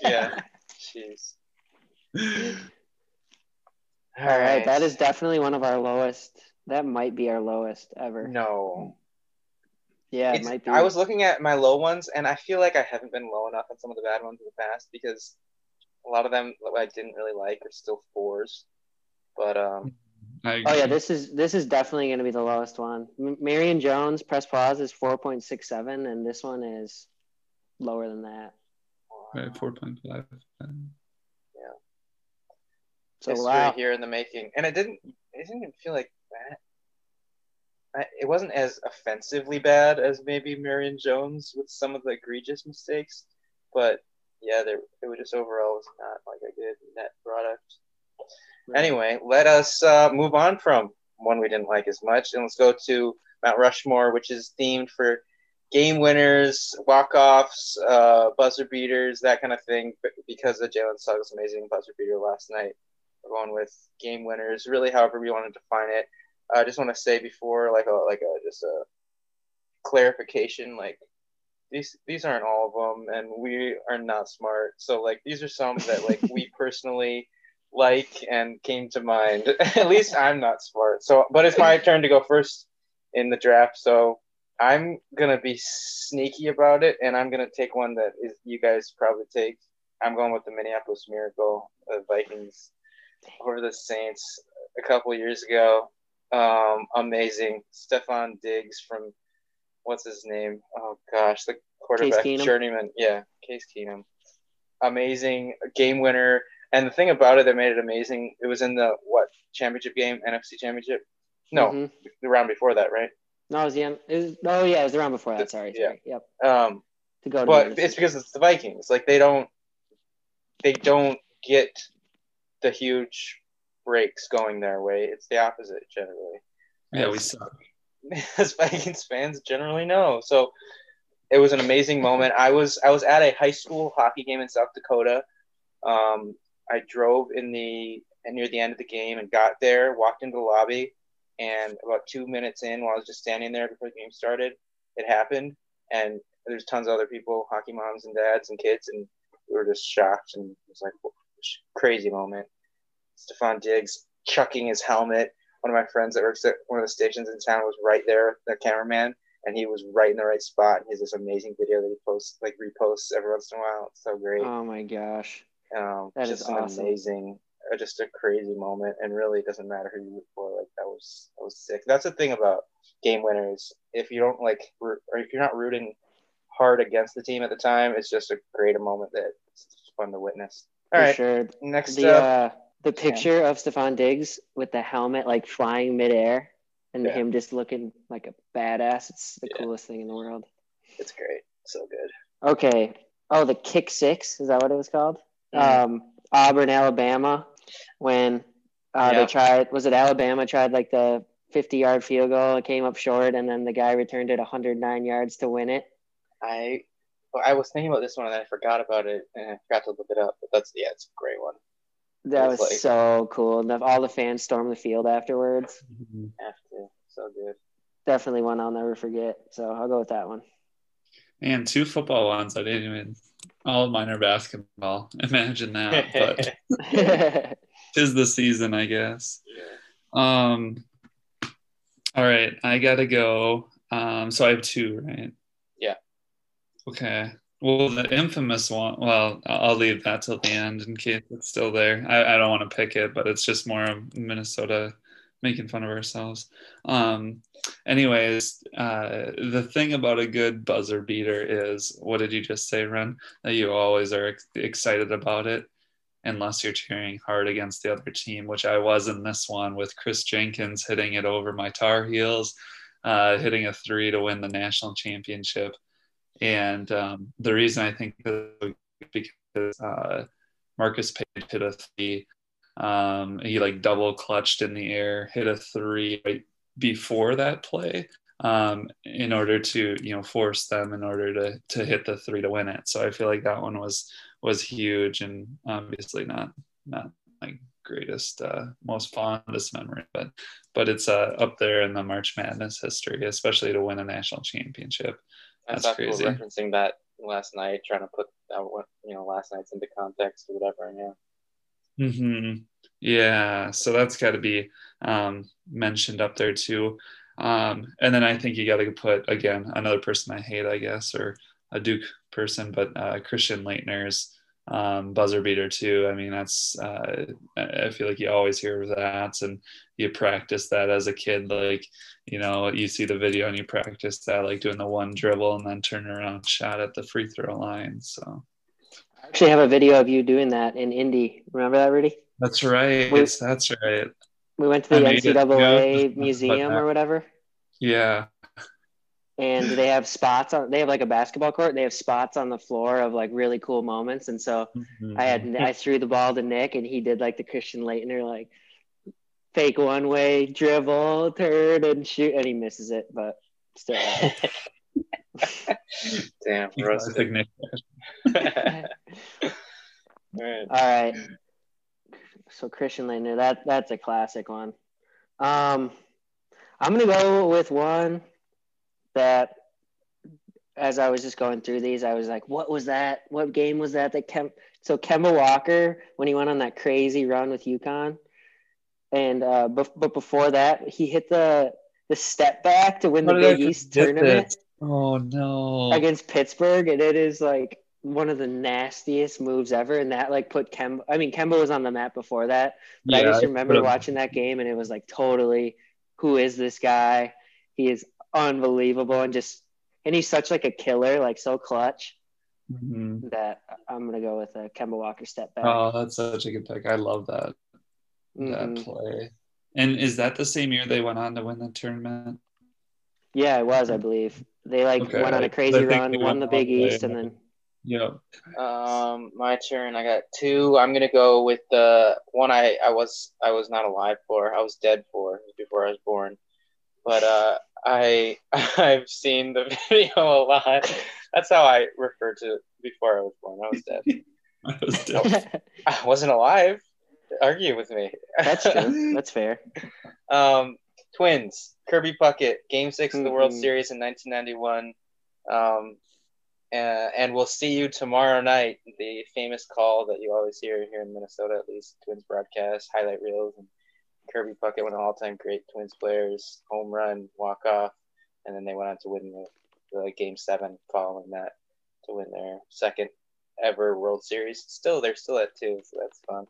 yeah. Jeez. (laughs) All right. That is definitely one of our lowest. That might be our lowest ever. No. Yeah, it might be. I was looking at my low ones, and I feel like I haven't been low enough on some of the bad ones in the past because a lot of them that I didn't really like are still fours. But um, oh yeah, this is this is definitely going to be the lowest one. M- Marion Jones press pause is four point six seven, and this one is lower than that. Right, four point five. So History wow. here in the making, and it didn't. It didn't even feel like that. I, it wasn't as offensively bad as maybe Marion Jones with some of the egregious mistakes, but yeah, there it was just overall was not like a good net product. Anyway, let us uh, move on from one we didn't like as much, and let's go to Mount Rushmore, which is themed for game winners, walk-offs, uh, buzzer beaters, that kind of thing. Because of Jalen Suggs' amazing buzzer beater last night, we're going with game winners. Really, however we want to define it. I just want to say before, like a like a just a clarification, like these these aren't all of them, and we are not smart. So like these are some that like we (laughs) personally like and came to mind. (laughs) At least I'm not smart. So, but it's my turn to go first in the draft. So I'm gonna be sneaky about it, and I'm gonna take one that is you guys probably take. I'm going with the Minneapolis Miracle, the Vikings over the Saints a couple years ago. Um, amazing, Stefon Diggs from what's his name? Oh gosh, the quarterback journeyman. Yeah, Case Keenum. Amazing game winner and the thing about it that made it amazing, it was in the what championship game, NFC championship? No, mm-hmm. the round before that, right? No, it was the end. Was, oh yeah, it was the round before that. Sorry, sorry. Yeah. Yep. Um, to go. To but it's because it's the Vikings. Like they don't, they don't get the huge breaks going their way. It's the opposite generally. Yeah, we suck. (laughs) As Vikings fans generally know. So it was an amazing moment. I was I was at a high school hockey game in South Dakota. Um, I drove in the near the end of the game and got there, walked into the lobby, and about two minutes in, while I was just standing there before the game started, it happened. And there's tons of other people, hockey moms and dads and kids, and we were just shocked and it was like crazy moment. Stefon Diggs chucking his helmet. One of my friends that works at one of the stations in town was right there, the cameraman, and he was right in the right spot. And he has this amazing video that he posts, like reposts every once in a while. It's so great. Oh my gosh. Um, That just is awesome. amazing, uh, just a crazy moment, and really it doesn't matter who you root for. Like that was that was sick. That's the thing about game winners. If you don't like, root, or if you're not rooting hard against the team at the time, it's just a great moment that it's fun to witness. All For right, sure. next The up, uh, the picture of Stefon Diggs with the helmet like flying midair and Yeah. him just looking like a badass. It's the Yeah. coolest thing in the world. it's great, so good. Okay. Oh, the kick six is that what it was called? Mhm. Um, Auburn, Alabama, when uh, Yeah. they tried. Was it Alabama tried like the fifty-yard field goal? It came up short, and then the guy returned it 109 yards to win it. I I was thinking about this one and then I forgot about it and I forgot to look it up. But that's yeah, it's a great one. That It was was like- so cool. And the- all the fans stormed the field afterwards. Have to, so good. Definitely one I'll never forget. So I'll go with that one. And two football ones. I didn't even. All of mine are basketball. (laughs) Imagine that. But (laughs) (laughs) tis the season, I guess. Um. All right, I gotta go. Um. So I have two, right? Okay. Well, the infamous one. Well, I'll leave that till the end in case it's still there. I, I don't want to pick it, but it's just more of Minnesota making fun of ourselves. Um. Anyways, uh, the thing about a good buzzer beater is, what did you just say, Ren? That you always are ex- excited about it unless you're cheering hard against the other team, which I was in this one with Chris Jenkins hitting it over my Tar Heels, uh, hitting a three to win the national championship. And um, the reason I think that because uh, Marcus Paige hit a three. Um, he like double clutched in the air, hit a three right before that play um, in order to you know force them in order to to hit the three to win it. So I feel like that one was was huge and obviously not not my greatest uh, most fondest memory, but but it's uh, up there in the March Madness history, especially to win a national championship. I That's thought people crazy. referencing that last night, trying to put that one, you know last night's into context or whatever. Yeah. hmm Yeah, so that's got to be um, mentioned up there too. Um, and then I think you got to put again another person I hate, I guess, or a Duke person, but uh, Christian Laettner's um, buzzer beater too. I mean, that's uh, I feel like you always hear that, and you practice that as a kid. Like you know, you see the video and you practice that, like doing the one dribble and then turn around shot at the free throw line. So I actually have a video of you doing that in Indy. Remember that, Rudy? that's right. Wait. That's right. We went to the NCAA (laughs) museum or whatever, Yeah. And they have spots on. They have like a basketball court. They have spots on the floor of like really cool moments. And so I had I threw the ball to Nick, and he did like the Christian Laettner like fake one way dribble, turn and shoot, and he misses it, but still. (laughs) Damn, roasted. Classic Nick. (laughs) All right. All right. So Christian Laettner, that that's a classic one. Um, I'm gonna go with one that, as I was just going through these, I was like, "What was that? What game was that?" That Kem- so Kemba Walker when he went on that crazy run with UConn, and uh, but but before that, he hit the the step back to win the How Big East tournament this? Oh no. against Pittsburgh, and it is like one of the nastiest moves ever. And that like put Kemba. I mean, Kemba was on the map before that, but I just remember watching that game, and it was like totally, who is this guy? He is unbelievable, and just and he's such like a killer, like so clutch Mhm. that I'm gonna go with a Kemba Walker step back. Oh, that's such a good pick. I love that that Mhm. play. And is that the same year they went on to win the tournament? Yeah, it was, I believe. They like Okay. went on a crazy run, they won the Big the way. East, and then Yeah. Um, my turn. I got two. I'm gonna go with the one I, I was I was not alive for. I was dead for before I was born. But uh, I (laughs) I've seen the (laughs) video a lot. That's how I referred to it before I was born. I was dead. (laughs) I was dead. I wasn't alive. Argue with me. that's true. That's fair. Um, Twins, Kirby Puckett, Game Six of the World Mhm. Series in 1991. Um, Uh, and we'll see you tomorrow night. The famous call that you always hear here in Minnesota, at least Twins broadcast, highlight reels, and Kirby Puckett, one of the all-time great Twins players, home run, walk off, and then they went on to win the, the Game Seven following that to win their second ever World Series. Still, they're still at two, so that's fun.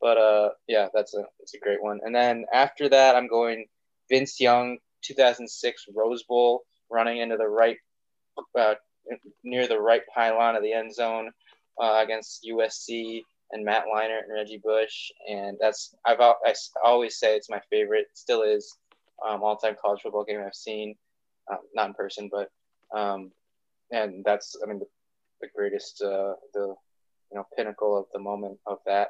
But uh, yeah, that's a that's a great one. And then after that, I'm going Vince Young, 2006 Rose Bowl, running into the right uh, near the right pylon of the end zone uh, against USC and Matt Leinart and Reggie Bush, and that's I've I always say it's my favorite, still is, um, all-time college football game I've seen, um, not in person, but um, and that's I mean the, the greatest uh, the you know pinnacle of the moment of that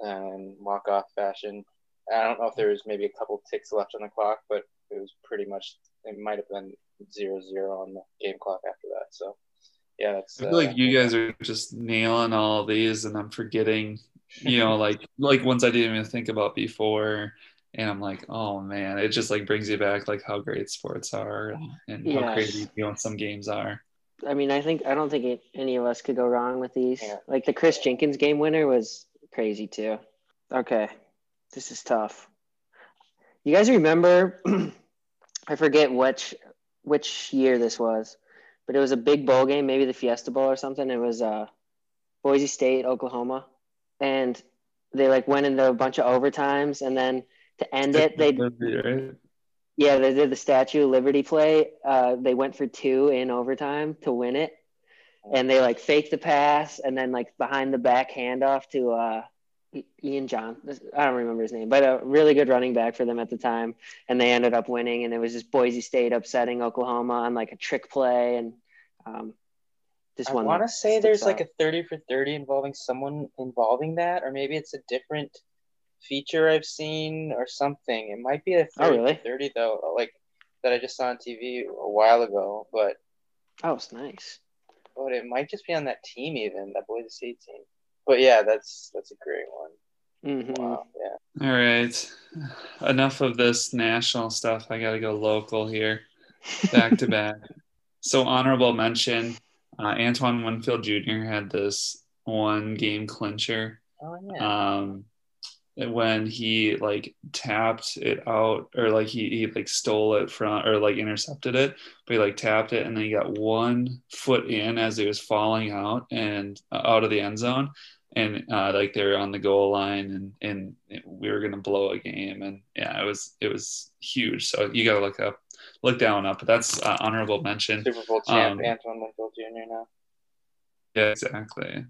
and walk-off fashion. I don't know if there was maybe a couple ticks left on the clock, but it was pretty much it might have been zero zero on the game clock after that. So yeah, that's. I feel uh, like you guys are just nailing all these, and I'm forgetting, you know, (laughs) like like ones I didn't even think about before, and I'm like, oh man, it just like brings you back like how great sports are and, and yes. how crazy you know some games are. I mean, I think I don't think it, any of us could go wrong with these. Yeah. Like the chris Jenkins game winner was crazy too. Okay, this is tough. You guys remember? (clears throat) I forget which which year this was, but it was a big bowl game, maybe the Fiesta Bowl or something. It was uh, Boise State, Oklahoma, and they like went into a bunch of overtimes, and then to end it, they yeah they did the Statue of Liberty play. Uh, they went for two in overtime to win it, and they like faked the pass, and then like behind the back handoff to uh, Ian John. I don't remember his name, but a really good running back for them at the time. And they ended up winning. And it was just Boise State upsetting Oklahoma on like a trick play. And um, just one. I want to say there's out. like a 30 for 30 involving someone involving that, or maybe it's a different feature I've seen or something. It might be a 30 oh, really? 30 though, like that I just saw on TV a while ago. But oh, it's nice. But it might just be on that team, even that Boise State team but yeah, that's that's a great one. Mm-hmm. Wow, yeah. All right, enough of this national stuff. I got to go local here, back to (laughs) back. So honorable mention: uh, Antoine Winfield Jr. had this one game clincher. Oh yeah. Um, when he like tapped it out or like he, he like stole it from or like intercepted it but he like tapped it and then he got one foot in as he was falling out and uh, out of the end zone and uh, like they were on the goal line and and we were gonna blow a game and yeah it was it was huge. So you gotta look up look down up but that's uh, honorable mention. Super Bowl champ um, Antoine Winfield Jr. now. Yeah exactly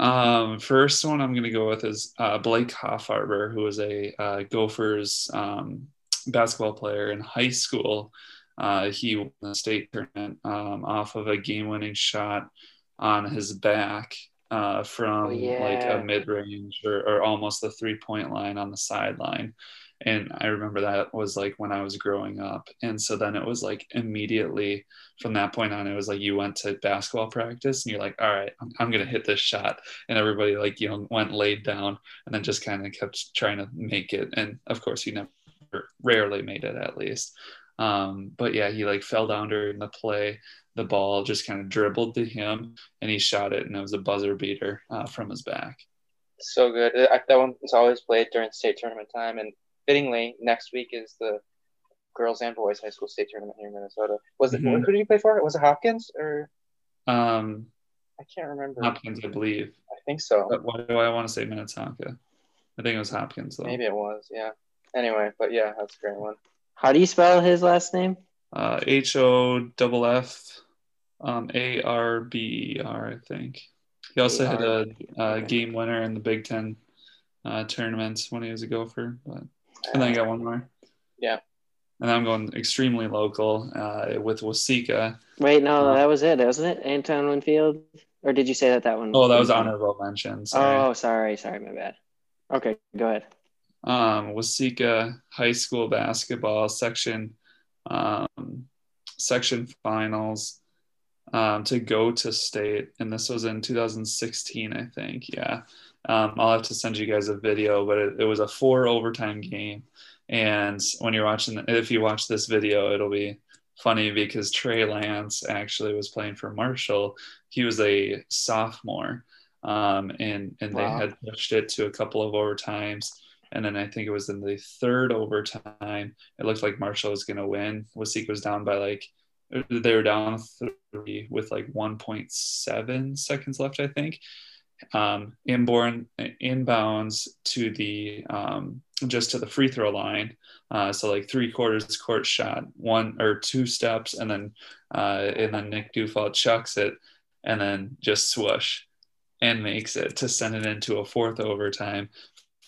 um, first one I'm going to go with is uh, Blake Hoffarber, who was a uh, Gophers um, basketball player in high school. Uh, he won the state tournament um, off of a game-winning shot on his back uh, from oh, yeah. like a mid-range or, or almost the three-point line on the sideline and i remember that was like when i was growing up. And so then it was like immediately from that point on it was like you went to basketball practice and you're like all right i'm, I'm gonna hit this shot. And everybody like you know went laid down and then just kind of kept trying to make it. And of course you never rarely made it at least. Um, but yeah he like fell down during the play. The ball just kind of dribbled to him and he shot it and it was a buzzer beater uh, from his back. So good. That one was always played during state tournament time and fittingly, next week is the girls and boys high school state tournament here in Minnesota. Was it mm-hmm. who did you play for? Was it Hopkins or? Um, I can't remember. Hopkins, I believe. I think so. But why do I want to say Minnetonka? I think it was Hopkins though. Maybe it was. Yeah. Anyway, but yeah, that's a great one. How do you spell his last name? Uh, H O double F um, A R B E R, I think. He also had a, a, game winner in the Big Ten uh, tournament when he was a Gopher. But and then I got one more. Yeah. And I'm going extremely local uh, with Waseca. Wait, no, uh, that was it, wasn't it? Anton Winfield? Or did you say that that one? Oh, that was honorable mention. Sorry. Oh, sorry. Sorry, my bad. Okay, go ahead. Um, Waseca High School basketball section um, section finals um, to go to state, and this was in 2016, I think. Yeah, um, I'll have to send you guys a video, but it, it, was a four overtime game. And when you're watching, if you watch this video, it'll be funny because Trey Lance actually was playing for Marshall. He was a sophomore, um, and and wow. they had pushed it to a couple of overtimes. And then I think it was in the third overtime. It looked like Marshall was going to win. Waseek was down by like they were down three with like 1.7 seconds left, I think. Um, inborn inbounds to the um, just to the free throw line. Uh, so like three quarters court shot, one or two steps, and then uh, and then Nick Dufall chucks it, and then just swoosh, and makes it to send it into a fourth overtime.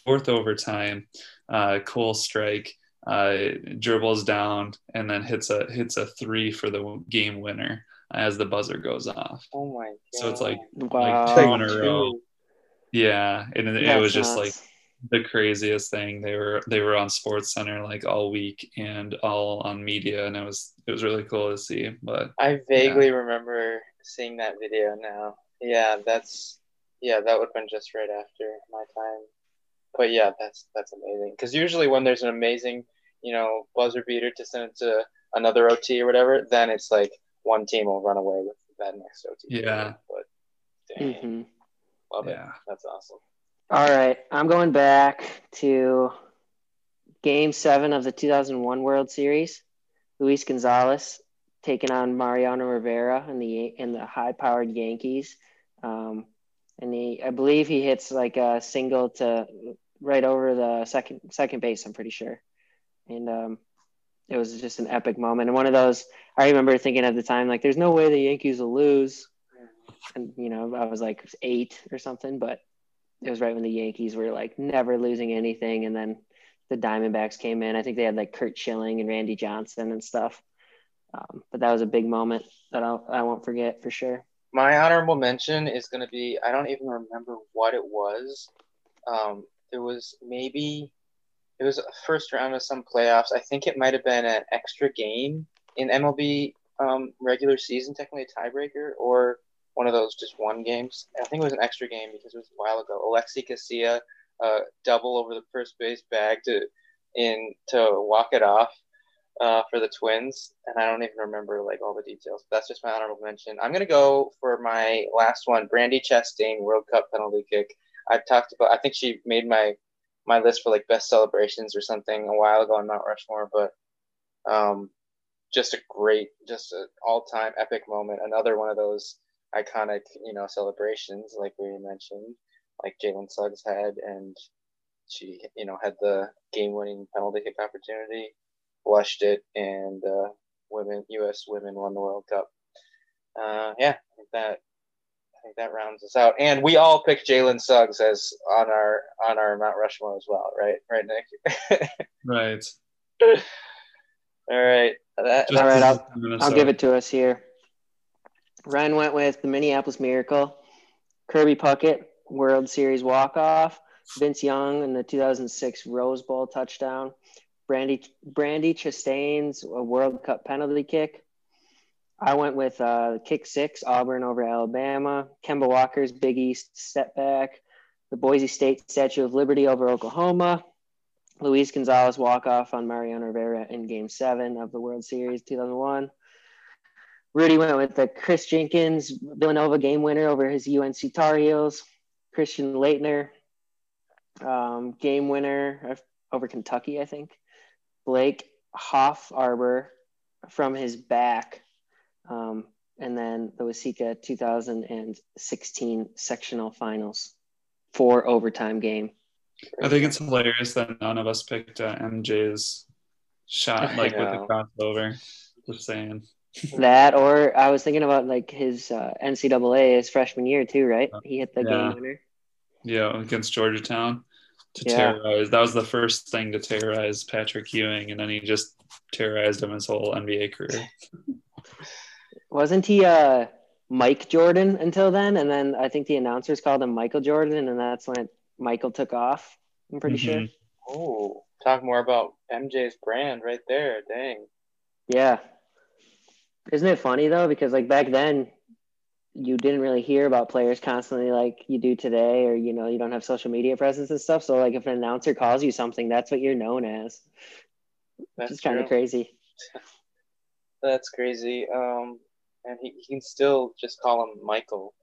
Fourth overtime, uh, Cole strike uh, dribbles down and then hits a hits a three for the game winner as the buzzer goes off. Oh my god! So it's like wow. like two in a row. Yeah, and it, it was just like the craziest thing. They were they were on Sports Center like all week and all on media, and it was it was really cool to see. But I vaguely yeah. remember seeing that video now. Yeah, that's yeah, that would have been just right after my time. But yeah, that's that's amazing. Because usually when there's an amazing you know, buzzer beater to send it to another OT or whatever, then it's like one team will run away with that next OT. Yeah. But dang, mm-hmm. love yeah. it. That's awesome. All right, I'm going back to Game Seven of the 2001 World Series. Luis Gonzalez taking on Mariano Rivera and the in the high-powered Yankees, um, and he I believe he hits like a single to right over the second second base. I'm pretty sure and um, it was just an epic moment. And one of those I remember thinking at the time, like, there's no way the Yankees will lose. And you know, I was like eight or something, but it was right when the Yankees were like never losing anything, and then the Diamondbacks came in. I think they had like Curt Schilling and Randy Johnson and stuff. Um, but that was a big moment that I'll, I won't forget for sure. My honorable mention is going to be I don't even remember what it was. Um, there was maybe it was a first round of some playoffs. I think it might have been an extra game in MLB um, regular season, technically a tiebreaker, or one of those just one games. I think it was an extra game because it was a while ago. Alexi Casilla uh, double over the first base bag to in to walk it off uh, for the Twins, and I don't even remember like all the details. But that's just my honorable mention. I'm gonna go for my last one, Brandi Chastain World Cup penalty kick. I've talked about. I think she made my my list for like best celebrations or something a while ago on Mount Rushmore, but um, just a great, just an all-time epic moment. Another one of those iconic, you know, celebrations like we mentioned, like Jalen Suggs had, and she, you know, had the game-winning penalty kick opportunity, flushed it, and uh, women, U.S. women won the World Cup. Uh, yeah, I think that think that rounds us out. And we all picked Jalen Suggs as on our on our Mount Rushmore as well, right? Right, Nick. (laughs) right. (laughs) All right. That, all right. I'll, I'll give it to us here. Ryan went with the Minneapolis Miracle, Kirby Puckett World Series walk off, Vince Young in the 2006 Rose Bowl touchdown, Brandi Brandi Chastain's World Cup penalty kick, I went with uh, kick six, Auburn over Alabama. Kemba Walker's Big East setback. The Boise State Statue of Liberty over Oklahoma. Luis Gonzalez walk off on Mariano Rivera in Game Seven of the World Series 2001. Rudy went with the Chris Jenkins Villanova game winner over his UNC Tar Heels. Christian Laettner um, game winner over Kentucky, I think. Blake Hoffarber from his back um, and then the Waseca 2016 sectional finals four overtime game. I think it's hilarious that none of us picked uh, MJ's shot like with the crossover. Just saying. That or I was thinking about like his uh, NCAA his freshman year too, right? He hit the yeah. game winner. Yeah, against Georgetown to yeah. terrorize. That was the first thing to terrorize Patrick Ewing, and then he just terrorized him his whole NBA career. Wasn't he uh Mike Jordan until then? And then I think the announcers called him Michael Jordan, and that's when Michael took off. I'm pretty mm-hmm. sure. Oh, talk more about MJ's brand right there. Dang. Yeah. Isn't it funny though? Because like back then, you didn't really hear about players constantly like you do today, or you know, you don't have social media presence and stuff. So like, if an announcer calls you something, that's what you're known as. That's kind of crazy. (laughs) That's crazy. Um, and he, he can still just call him Michael,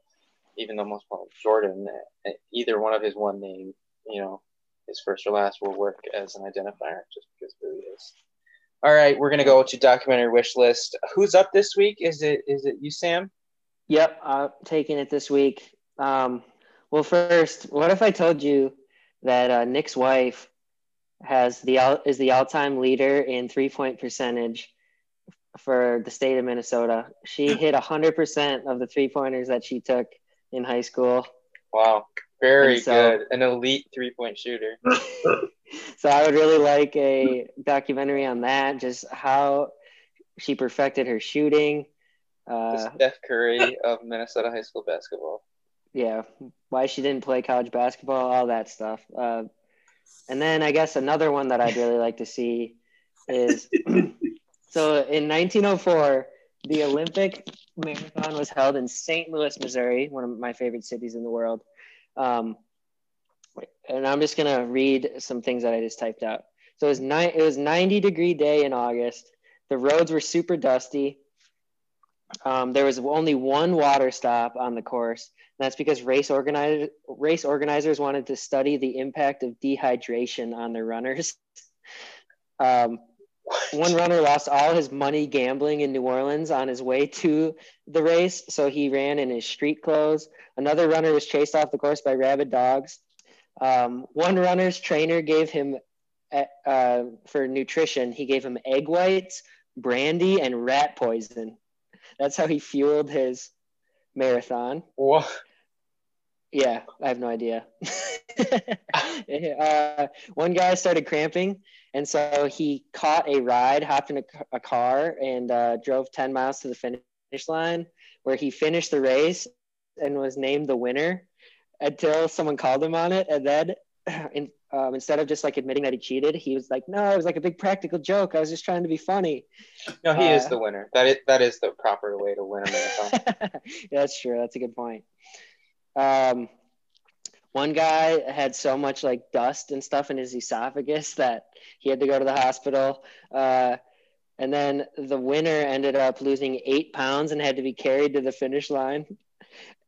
even though most him Jordan. Either one of his one name, you know, his first or last will work as an identifier just because who he is. All right, we're gonna go to documentary wish list. Who's up this week? Is it is it you, Sam? Yep, I'm taking it this week. Um, well, first, what if I told you that uh, Nick's wife has the is the all-time leader in three-point percentage for the state of Minnesota. She (laughs) hit 100% of the three-pointers that she took in high school. Wow. Very so, good. An elite three-point shooter. (laughs) so I would really like a documentary on that, just how she perfected her shooting. Uh, Steph Curry of Minnesota high school basketball. Yeah, why she didn't play college basketball, all that stuff. Uh, and then I guess another one that I'd really like to see is (clears throat) so in 1904, the Olympic marathon was held in St. Louis, Missouri, one of my favorite cities in the world. Um, and I'm just gonna read some things that I just typed out. So it was. It was 90 degree day in August. The roads were super dusty. Um, there was only one water stop on the course. that's because race organizers race organizers wanted to study the impact of dehydration on their runners. (laughs) Um, (laughs) one runner lost all his money gambling in New Orleans on his way to the race, so he ran in his street clothes. Another runner was chased off the course by rabid dogs. Um, one runner's trainer gave him, uh, for nutrition, he gave him egg whites, brandy, and rat poison. That's how he fueled his marathon. What? Yeah, I have no idea. (laughs) uh, one guy started cramping, and so he caught a ride, hopped in a, a car, and uh, drove 10 miles to the finish line, where he finished the race and was named the winner until someone called him on it. And then (clears throat) in, um, instead of just like admitting that he cheated, he was like, "No, it was like a big practical joke. I was just trying to be funny." No, he uh, is the winner. That is that is the proper way to win a marathon. (laughs) yeah, that's true. That's a good point. Um, one guy had so much like dust and stuff in his esophagus that he had to go to the hospital. Uh, and then the winner ended up losing eight pounds and had to be carried to the finish line. (laughs)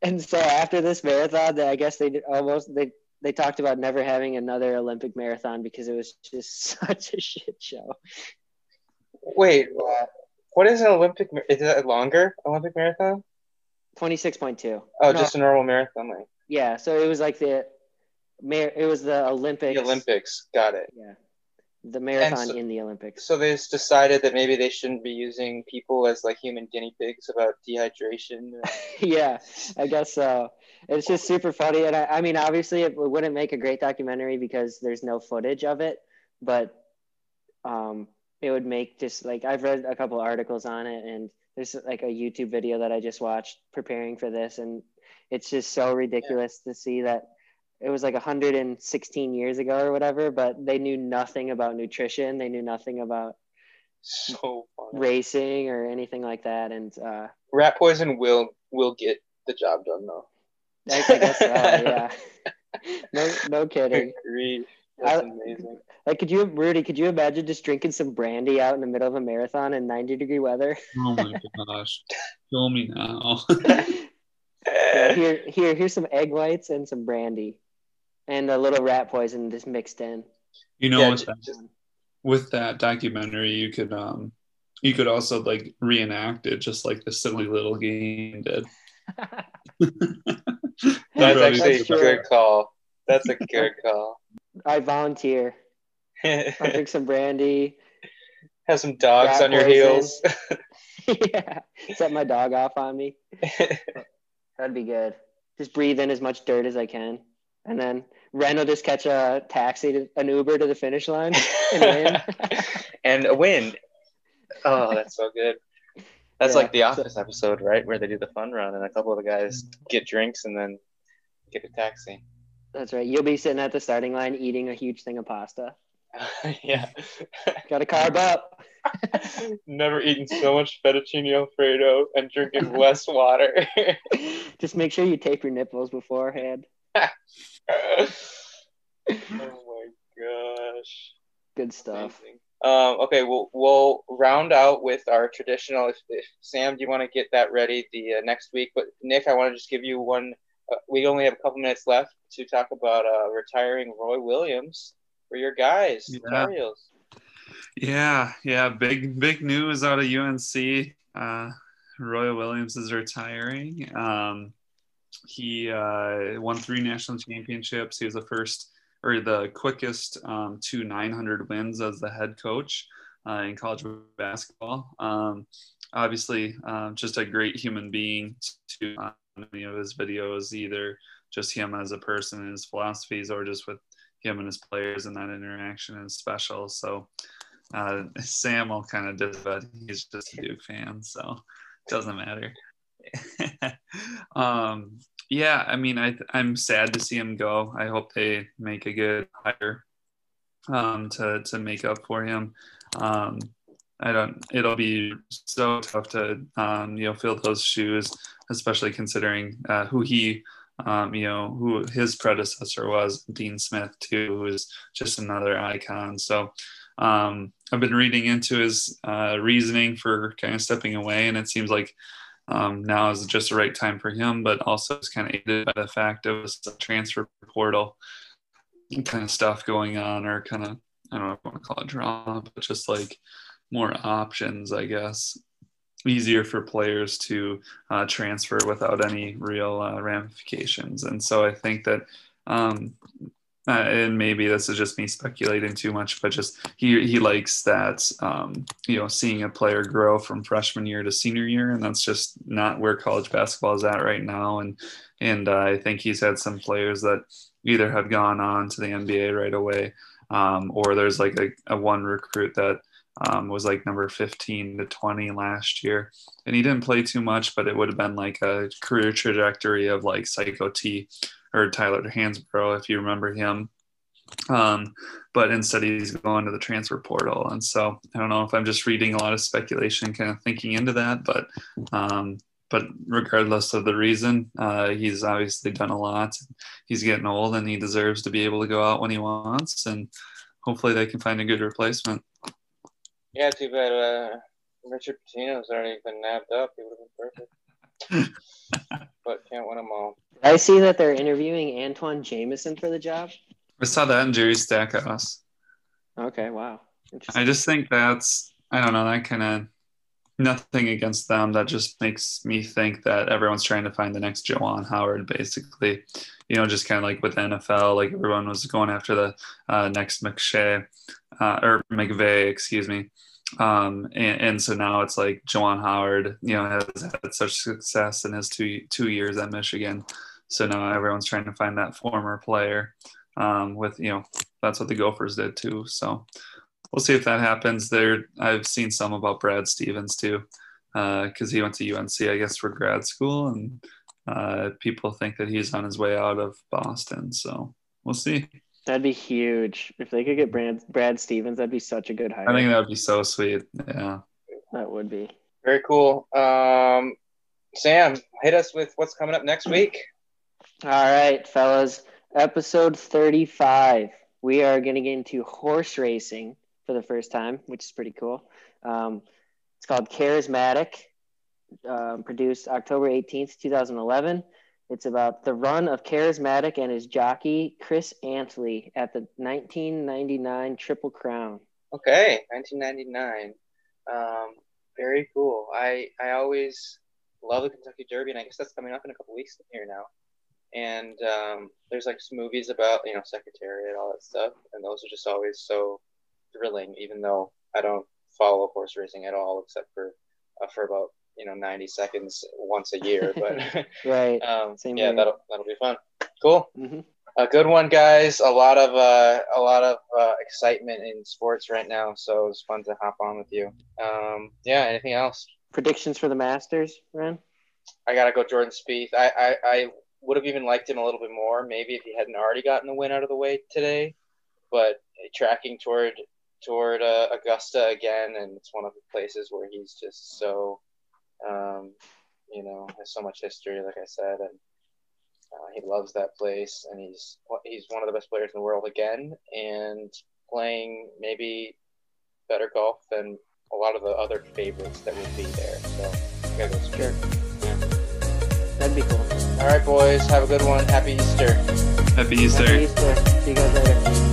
And so after this marathon, I guess they did almost they they talked about never having another Olympic marathon because it was just (laughs) such a shit show. Wait, what is an Olympic? Is it a longer Olympic marathon? Twenty six point two. Oh, no. just a normal marathon, like. Yeah, so it was like the, it was the Olympics. The Olympics, got it. Yeah, the marathon so, in the Olympics. So they just decided that maybe they shouldn't be using people as like human guinea pigs about dehydration. (laughs) yeah, I guess so. It's just super funny, and I, I mean, obviously, it wouldn't make a great documentary because there's no footage of it, but um, it would make just like I've read a couple articles on it, and there's like a YouTube video that I just watched preparing for this, and it's just so ridiculous yeah. to see that it was like 116 years ago or whatever, but they knew nothing about nutrition. They knew nothing about so funny. racing or anything like that. And uh, rat poison will will get the job done though. I, I guess so. (laughs) yeah. No, no kidding. Agreed. That's I, amazing. Like, could you, Rudy? Could you imagine just drinking some brandy out in the middle of a marathon in 90 degree weather? (laughs) Oh my gosh! Kill me now. yeah, (laughs) here, here, here's some egg whites and some brandy, and a little rat poison just mixed in. You know, yeah, with, that, with that documentary, you could um, you could also like reenact it, just like the silly little game did. (laughs) That's actually a good call. That's a good call. I volunteer. (laughs) I'll drink some brandy. Have some dogs on your heels. (laughs) yeah, set my dog off on me. (laughs) That'd be good. Just breathe in as much dirt as I can, and then Ren will just catch a taxi, to, an Uber to the finish line, and win. and a win. Oh, that's so good. That's yeah, like the Office so, episode, right, where they do the fun run, and a couple of the guys get drinks and then get a taxi. That's right. You'll be sitting at the starting line eating a huge thing of pasta. (laughs) yeah. Got to carb up. (laughs) Never eaten so much fettuccine alfredo and drinking less water. (laughs) Just make sure you tape your nipples beforehand. oh my gosh. Good stuff. Um, okay, we'll we'll round out with our traditional. If, if Sam, do you want to get that ready the uh, next week? But Nick, I want to just give you one. Uh, we only have a couple minutes left to talk about uh, retiring Roy Williams for your guys, yeah. Yeah, yeah, big big news out of UNC. Uh, Roy Williams is retiring. Um, he uh, won three national championships. He was the first or the quickest um, to 900 wins as the head coach uh, in college basketball. Um, obviously, uh, just a great human being to many of his videos, either just him as a person and his philosophies, or just with him and his players and that interaction is special. So uh, Sam will kind of did, but he's just a Duke fan, so it doesn't matter. (laughs) um, yeah, I mean, I I'm sad to see him go. I hope they make a good hire um, to to make up for him. Um, I don't. It'll be so tough to um, you know fill those shoes, especially considering uh, who he um, you know who his predecessor was, Dean Smith too, who is just another icon. So um, I've been reading into his uh, reasoning for kind of stepping away, and it seems like um, now is just the right time for him, but also it's kind of aided by the fact of the transfer portal kind of stuff going on, or kind of, I don't know if want to call it drama, but just like more options, I guess. Easier for players to uh, transfer without any real uh, ramifications. And so I think that um, uh, and maybe this is just me speculating too much, but just he he likes that um, you know seeing a player grow from freshman year to senior year, and that's just not where college basketball is at right now. And and uh, I think he's had some players that either have gone on to the NBA right away, um, or there's like a, a one recruit that um, was like number 15 to 20 last year. And he didn't play too much, but it would have been like a career trajectory of like Psycho T or Tyler Hansbrough, if you remember him. Um, but instead, he's going to the transfer portal. And so I don't know if I'm just reading a lot of speculation, kind of thinking into that, but um, but regardless of the reason, uh, he's obviously done a lot. He's getting old and he deserves to be able to go out when he wants. And hopefully they can find a good replacement. Yeah, too bad uh, Richard Pitino's already been nabbed up. He would have been perfect. (laughs) but can't win them all. I see that they're interviewing Antawn Jamison for the job. I saw that in Jerry Stackhouse. Okay, wow. I just think that's I don't know that kind of nothing against them. That just makes me think that everyone's trying to find the next Juwan Howard, basically. You know, just kind of like with NFL, like everyone was going after the uh, next McShay uh, or McVay, excuse me. Um, and, and, so now it's like Juwan Howard, you know, has had such success in his two two years at Michigan. So now everyone's trying to find that former player. Um, with you know, that's what the Gophers did too. So we'll see if that happens. There, I've seen some about Brad Stevens too, because uh, he went to UNC, I guess, for grad school, and uh, people think that he's on his way out of Boston. So we'll see. That'd be huge. If they could get Brad Brad Stevens, that'd be such a good hire. I think that would be so sweet. Yeah. That would be. Very cool. Um, Sam, hit us with what's coming up next week. All right, fellas. Episode 35. We are getting into horse racing for the first time, which is pretty cool. Um, it's called Charismatic, um, produced October 18th, 2011. It's about the run of Charismatic and his jockey, Chris Antley, at the 1999 Triple Crown. Okay, 1999. Um, very cool. I, I always love the Kentucky Derby, and I guess that's coming up in a couple weeks here now. And um, there's like movies about, you know, Secretariat, and all that stuff. And those are just always so thrilling, even though I don't follow horse racing at all, except for uh, for about you know 90 seconds once a year but (laughs) right. (laughs) um, Same yeah that'll that'll be fun. Cool. Mm-hmm. a good one guys. A lot of uh, a lot of uh, excitement in sports right now so it's fun to hop on with you. Um, yeah anything else? Predictions for the masters Ren? i gotta go jordan Spieth. I, I i would have even liked him a little bit more maybe if he hadn't already gotten the win out of the way today but tracking toward toward uh, augusta again and it's one of the places where he's just so um, you know, has so much history, like I said, and uh, he loves that place, and he's he's one of the best players in the world again, and playing maybe better golf than a lot of the other favorites that would be there. So, yeah, sure. Yeah. That'd be cool. All right, boys. Have a good one. Happy Easter. Happy Easter. Happy Easter. See you guys later.